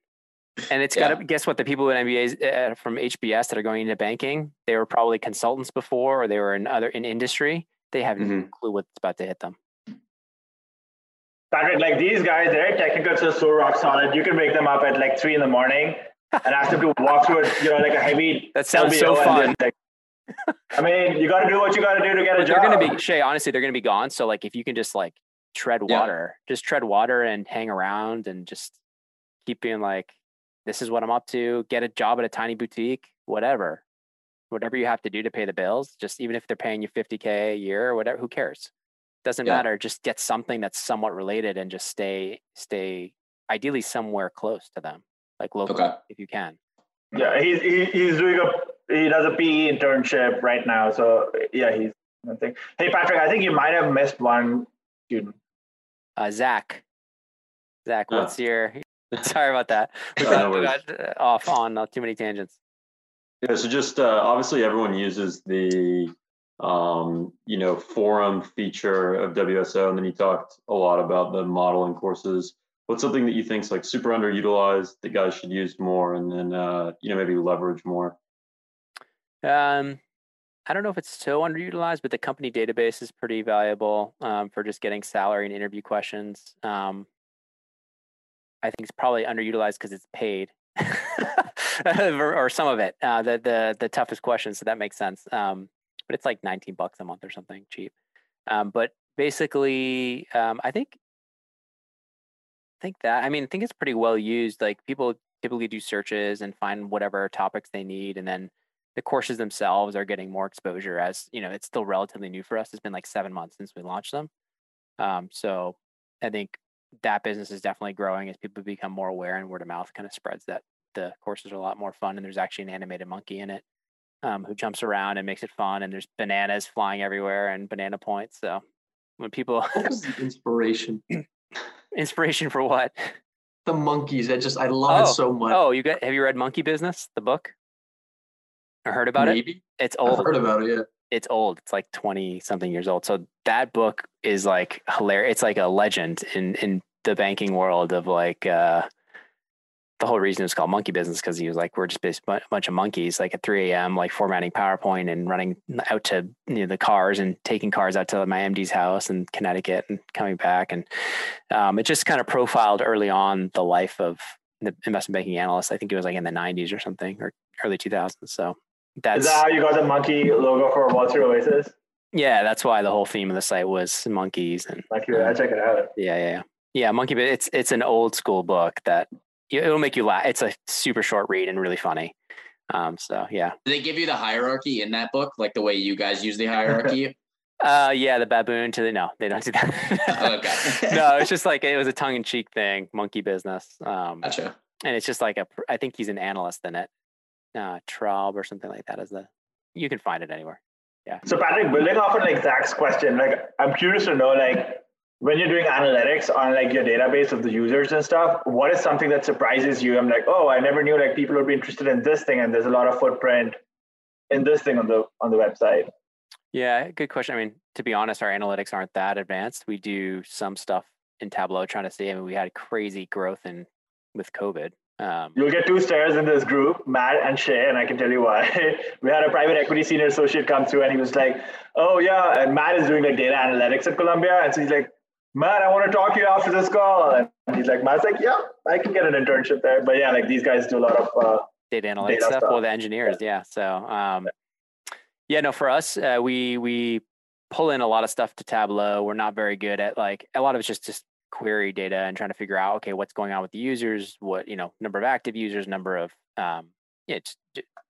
And it's got to guess what the people with MBAs uh, from HBS that are going into banking, they were probably consultants before, or they were in other in industry. They have no Mhm. clue what's about to hit them. Patrick, like these guys, their technicals are so rock solid. You can wake them up at like three in the morning and ask them to walk through, a, you know, like a heavy. That sounds so LBO and fun. like- I mean, you got to do what you got to do to get a job. they're going to be Shay. Honestly, they're going to be gone. So like, if you can just like tread Yeah. water, just tread water and hang around and just keep being like, this is what I'm up to. Get a job at a tiny boutique, whatever, whatever you have to do to pay the bills. Just even if they're paying you 50k a year or whatever, who cares? Doesn't Yeah. matter. Just get something that's somewhat related and just stay stay ideally somewhere close to them, like locally Okay. if you can. Yeah, he's he, he's doing a he does a PE internship right now. So yeah, he's I think. Hey Patrick, I think you might have missed one student. Uh, Zach, Zach, Oh. what's your? Sorry about that. We got, no we got uh, off on uh, too many tangents. Yeah, so just uh, obviously everyone uses the um, you know forum feature of WSO, and then you talked a lot about the modeling courses. What's something that you think is like super underutilized that guys should use more, and then uh, you know maybe leverage more? Um, I don't know if it's so underutilized, but the company database is pretty valuable um, for just getting salary and interview questions. Um, I think it's probably underutilized because it's paid, or, or, some of it. Uh, the the the toughest questions, so that makes sense. Um, but it's like 19 bucks a month or something cheap. Um, but basically, um, I think I think that I mean I think it's pretty well used. Like people typically do searches and find whatever topics they need, and then the courses themselves are getting more exposure as you know it's still relatively new for us. It's been like seven months since we launched them. Um, so I think that business is definitely growing as people become more aware and word of mouth kind of spreads that the courses are a lot more fun and there's actually an animated monkey in it um, who jumps around and makes it fun and there's bananas flying everywhere and banana points so when people what was the inspiration inspiration for what the monkeys i just i love oh, it so much oh you got have you read monkey business the book or heard about Maybe. it it's old I've heard about it yeah it's old. It's like 20 something years old. So that book is like hilarious. It's like a legend in, in the banking world of like, uh, the whole reason it's called monkey business because he was like, we're just a bunch of monkeys, like at 3 a.m., like formatting PowerPoint and running out to you know, the cars and taking cars out to my MD's house in Connecticut and coming back. And um, it just kind of profiled early on the life of the investment banking analyst. I think it was like in the 90s or something or early 2000s. So that's Is that how you got the monkey logo for Wall Street Oasis? Yeah, that's why the whole theme of the site was monkeys and monkey. I check it out. Yeah, yeah, yeah. Yeah, monkey. It's it's an old school book that it'll make you laugh. It's a super short read and really funny. Um, so yeah. Do they give you the hierarchy in that book, like the way you guys use the hierarchy? uh, yeah, the baboon to the no, they don't do that. okay. no, it's just like it was a tongue in cheek thing, monkey business. Um, gotcha. And it's just like a, I think he's an analyst in it, uh, Troob or something like that as the you can find it anywhere. Yeah. So Patrick, building off of like Zach's question, like I'm curious to know like when you're doing analytics on like your database of the users and stuff, what is something that surprises you? I'm like, oh, I never knew like people would be interested in this thing, and there's a lot of footprint in this thing on the on the website. Yeah, good question. I mean, to be honest, our analytics aren't that advanced. We do some stuff in Tableau trying to see. I mean, we had crazy growth in with COVID. Um, You'll get two stars in this group, Matt and Shay, and I can tell you why. we had a private equity senior associate come through, and he was like, "Oh yeah," and Matt is doing like data analytics at Columbia, and so he's like, "Matt, I want to talk to you after this call," and he's like, "Matt's like, yeah, I can get an internship there." But yeah, like these guys do a lot of uh, data analytics data stuff, stuff. Well, the engineers, yeah. yeah. So um, yeah, no, for us, uh, we we pull in a lot of stuff to Tableau. We're not very good at like a lot of it's just just query data and trying to figure out okay what's going on with the users what you know number of active users number of um yeah,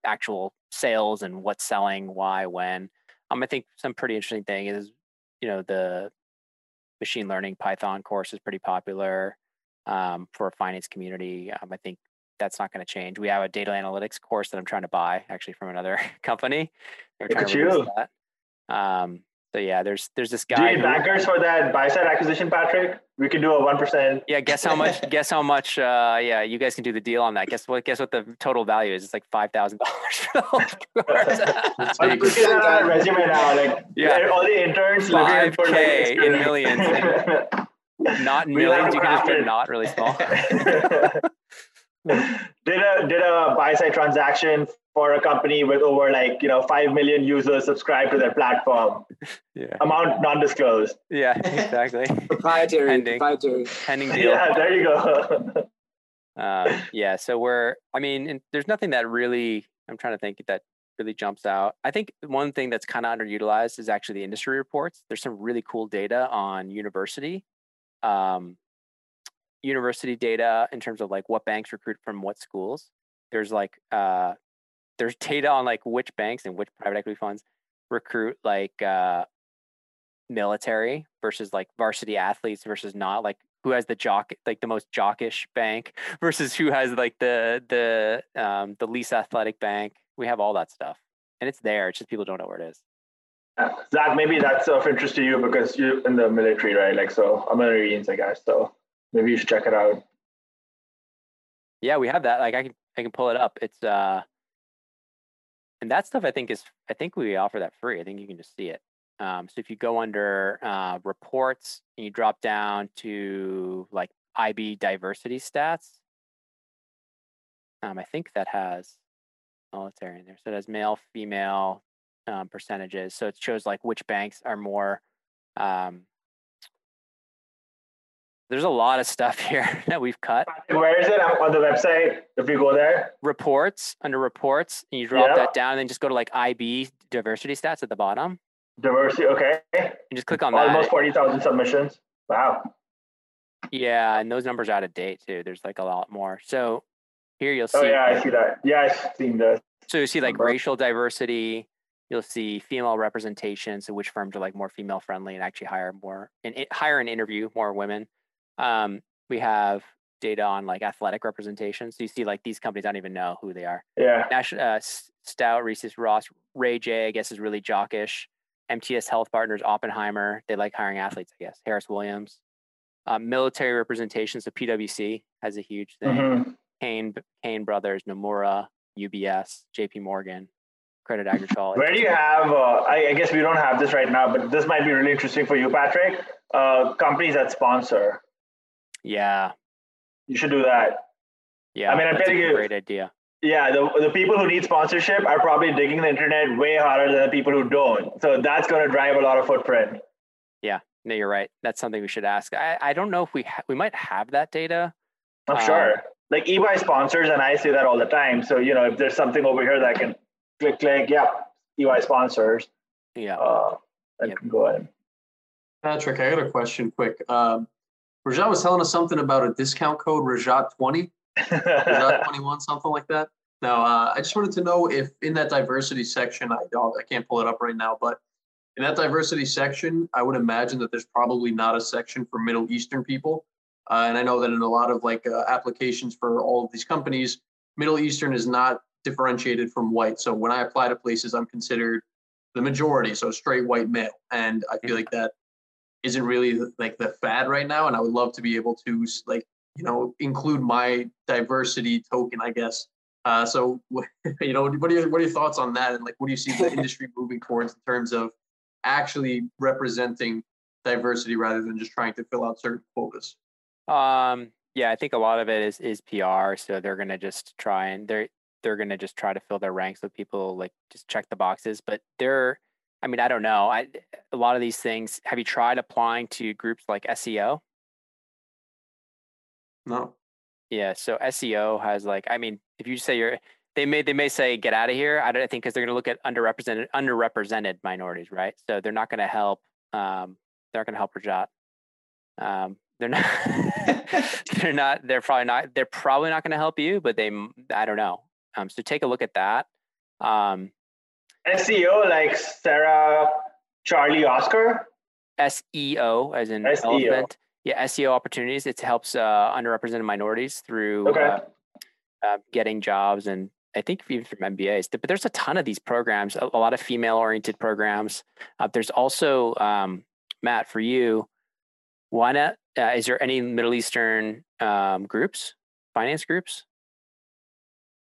actual sales and what's selling why when um i think some pretty interesting thing is you know the machine learning python course is pretty popular um, for a finance community um, i think that's not going to change we have a data analytics course that i'm trying to buy actually from another company They're Look at you. That. Um, so yeah, there's there's this guy. Do you need backers for that buy side acquisition, Patrick? We can do a one percent. Yeah, guess how much? guess how much? Uh, yeah, you guys can do the deal on that. Guess what? Guess what the total value is? It's like five thousand dollars for the whole course. I'm looking at that resume now. Like yeah, all the interns five k in millions. not in millions. You can just put not really small. Did a did a buy side transaction for a company with over like you know five million users subscribed to their platform. Yeah. Amount non-disclosed. Yeah, exactly. proprietary. Pending, proprietary. Pending deal. Yeah, there you go. uh, yeah, so we're. I mean, there's nothing that really. I'm trying to think that really jumps out. I think one thing that's kind of underutilized is actually the industry reports. There's some really cool data on university. Um, university data in terms of like what banks recruit from what schools. There's like uh, there's data on like which banks and which private equity funds recruit like uh, military versus like varsity athletes versus not like who has the jock like the most jockish bank versus who has like the the um the least athletic bank we have all that stuff and it's there it's just people don't know where it is Zach, maybe that's of interest to you because you're in the military, right? Like, so I'm a Marines, I guess. So maybe you should check it out. Yeah, we have that. Like, I can I can pull it up. It's uh, and that stuff I think is I think we offer that free. I think you can just see it. Um, so if you go under uh, reports and you drop down to like IB diversity stats, um, I think that has military in there. So it has male, female um, percentages. So it shows like which banks are more. Um, there's a lot of stuff here that we've cut. Where is it on the website? If you go there, reports under reports, and you drop yeah. that down, and then just go to like IB diversity stats at the bottom. Diversity, okay. And just click on Almost that. Almost forty thousand submissions. Wow. Yeah, and those numbers are out of date too. There's like a lot more. So here you'll oh, see. Oh yeah, I see that. Yeah, I've seen this. So you see like racial diversity. You'll see female representation. So which firms are like more female friendly and actually hire more and eh, hire and interview more women. Um, we have data on like athletic representation. So you see like these companies, I don't even know who they are. Yeah. Nash, uh, Stout, Reese's, Ross, Ray J, I guess is really jockish. MTS Health Partners, Oppenheimer, they like hiring athletes, I guess. Harris Williams. Uh, military representation, so PwC has a huge thing. Mm-hmm. Cain, Cain Brothers, Nomura, UBS, JP Morgan, Credit Agricole. Where do you have, uh, I, I, guess we don't have this right now, but this might be really interesting for you, Patrick. Uh, companies that sponsor. Yeah. You should do that. Yeah. I mean, I'm betting you. Great idea. Yeah, the, the people who need sponsorship are probably digging the internet way harder than the people who don't. So that's going to drive a lot of footprint. Yeah, no, you're right. That's something we should ask. I, I don't know if we ha- we might have that data. I'm um, sure. Like eBuy sponsors, and I say that all the time. So you know, if there's something over here that can click, click, yeah, eBuy sponsors. Yeah. Uh, that yep. can go ahead. Patrick, I got a question quick. Um, Rajat was telling us something about a discount code, Rajat20, Rajat21, something like that. Now, uh, I just wanted to know if in that diversity section, I, don't, I can't pull it up right now, but in that diversity section, I would imagine that there's probably not a section for Middle Eastern people. Uh, and I know that in a lot of like uh, applications for all of these companies, Middle Eastern is not differentiated from white. So when I apply to places, I'm considered the majority, so straight white male. And I feel like that isn't really like the fad right now. And I would love to be able to like, you know, include my diversity token, I guess. Uh, so, you know, what are your what are your thoughts on that? And like, what do you see the industry moving towards in terms of actually representing diversity rather than just trying to fill out certain quotas? Um, yeah, I think a lot of it is is PR. So they're gonna just try and they're they're gonna just try to fill their ranks with people like just check the boxes. But they're, I mean, I don't know. I a lot of these things. Have you tried applying to groups like SEO? No. Yeah. So SEO has like, I mean, if you say you're, they may they may say get out of here. I don't think because they're going to look at underrepresented underrepresented minorities, right? So they're not going to help. Um, they're not going to help Rajat. Um, they're not. they're not. They're probably not. They're probably not going to help you, but they. I don't know. Um, so take a look at that. Um, SEO like Sarah, Charlie, Oscar. SEO as in SEO. elephant. Yeah, SEO opportunities. It helps uh, underrepresented minorities through okay. uh, uh, getting jobs and I think even from MBAs. But there's a ton of these programs. A, a lot of female-oriented programs. Uh, there's also um, Matt for you. Why not? Uh, is there any Middle Eastern um, groups, finance groups?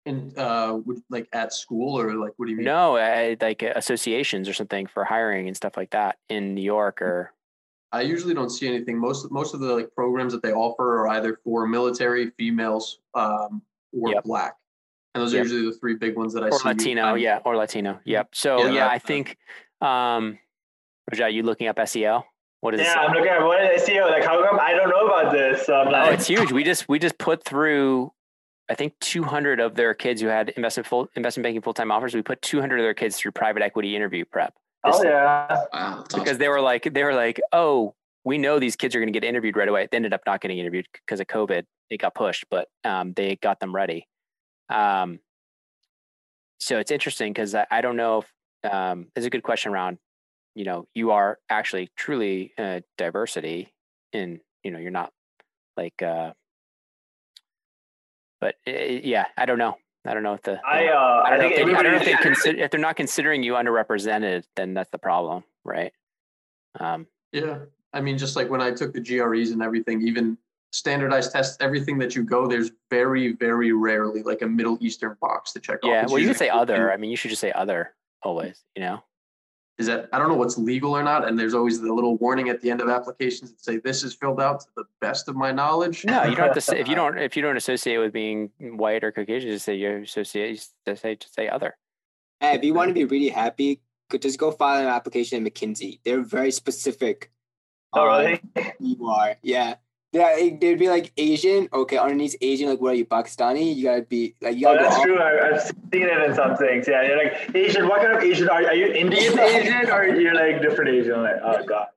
In uh, like at school or like what do you mean? No, uh, like associations or something for hiring and stuff like that in New York or. I usually don't see anything. Most most of the like programs that they offer are either for military females um, or yep. black, and those yep. are usually the three big ones that I or see. Latino, yeah, or Latino. Yep. So yeah, yeah I think. Um, Rajat, you looking up SEO? What is? Yeah, I'm looking at what is SEO. Like, how come I don't know about this? So like, oh, it's huge. We just we just put through I think 200 of their kids who had investment full investment banking full time offers. We put 200 of their kids through private equity interview prep. Oh yeah, wow, because awesome. they were like they were like, oh, we know these kids are going to get interviewed right away. They ended up not getting interviewed because of COVID. It got pushed, but um, they got them ready. Um, so it's interesting because I, I, don't know if um, it's a good question around. You know, you are actually truly uh, diversity in. You know, you're not like uh, but uh, yeah, I don't know. I don't know if the, I, uh, I don't, I know, if they, I don't know if they consider if they're not considering you underrepresented, then that's the problem, right? Um, yeah, I mean, just like when I took the GREs and everything, even standardized tests, everything that you go, there's very, very rarely like a Middle Eastern box to check Yeah, off. It's well, you could say other. I mean, you should just say other always. You know. Is that I don't know what's legal or not, and there's always the little warning at the end of applications that say this is filled out to the best of my knowledge. No, you don't have to say if you don't if you don't associate with being white or Caucasian, just say you associate. Just say just say other. Hey, if you want to be really happy, could just go file an application at McKinsey. They're very specific. Oh, really? You are, yeah. Yeah, it- they'd be like Asian. Okay, underneath Asian, like what are you, Pakistani? You gotta be like you Oh, gotta go that's true. I, I've seen it in some things. Yeah, you're like Asian. What kind of Asian are you? Are you Indian Asian or you're like different Asian? Like, oh god,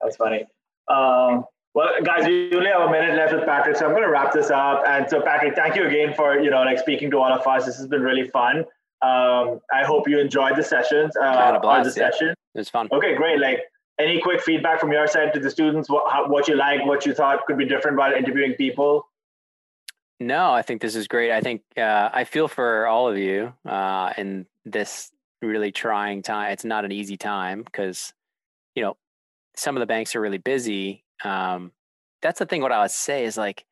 that's funny. Um, well, guys, we only have a minute left with Patrick, so I'm going to wrap this up. And so, Patrick, thank you again for you know like speaking to all of us. This has been really fun. Um, I hope you enjoyed the sessions. Uh, I had a blast, the yeah. session. It was fun. Okay, great. Like any quick feedback from your side to the students? What, how, what you like, what you thought could be different while interviewing people? No, I think this is great. I think uh, I feel for all of you uh, in this really trying time. It's not an easy time because, you know, some of the banks are really busy. Um, that's the thing. What I would say is like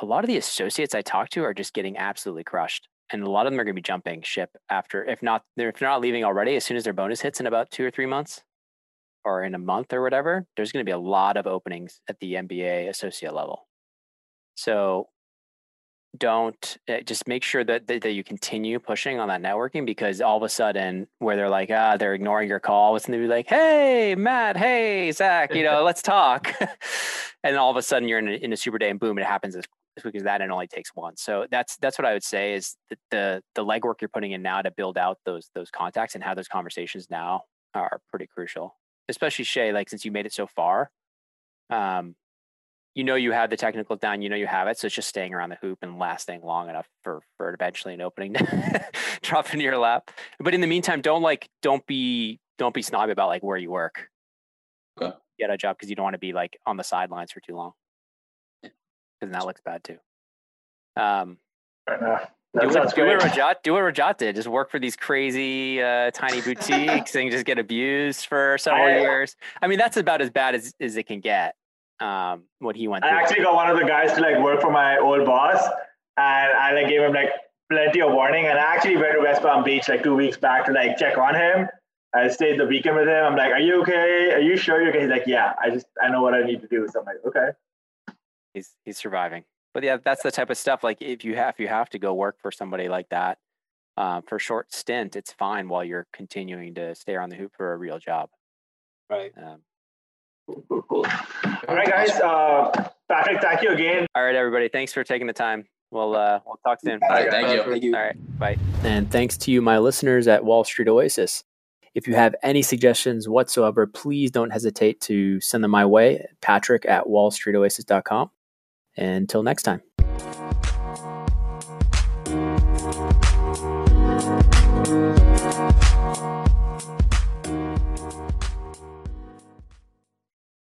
a lot of the associates I talk to are just getting absolutely crushed, and a lot of them are going to be jumping ship after, if not, they're if they're not leaving already, as soon as their bonus hits in about two or three months, or in a month or whatever. There's going to be a lot of openings at the MBA associate level. So don't uh, just make sure that, that that you continue pushing on that networking because all of a sudden where they're like ah they're ignoring your call it's going to be like hey Matt hey Zach you know let's talk and all of a sudden you're in a, in a super day and boom it happens as as quick as that and it only takes one so that's that's what I would say is that the the legwork you're putting in now to build out those those contacts and have those conversations now are pretty crucial especially Shay like since you made it so far um you know you have the technical down, you know you have it. So it's just staying around the hoop and lasting long enough for for eventually an opening to drop into your lap. But in the meantime, don't like don't be don't be snobby about like where you work. Okay. Get a job because you don't want to be like on the sidelines for too long. Because that looks bad too. Um Fair enough. do what, sounds do what. Rajat do what Rajat did. Just work for these crazy uh, tiny boutiques and just get abused for several I- years. I mean, that's about as bad as, as it can get. Um, what he went I through. actually got one of the guys to like work for my old boss, and I like gave him like plenty of warning. And I actually went to West Palm Beach like two weeks back to like check on him. I stayed the weekend with him. I'm like, "Are you okay? Are you sure you're okay?" He's like, "Yeah, I just I know what I need to do." So I'm like, "Okay." he's he's surviving. But yeah, that's the type of stuff. Like if you have you have to go work for somebody like that uh, for a short stint, it's fine while you're continuing to stay on the hoop for a real job. right. Um, Cool, cool, cool. All right, guys. Uh, Patrick, thank you again. all right, everybody. Thanks for taking the time. We'll uh, we'll talk soon. All right, thank you. Thank you. All right, bye. And thanks to you, my listeners at Wall Street Oasis. If you have any suggestions whatsoever, please don't hesitate to send them my way, Patrick at wallstreetoasis.com. Until next time.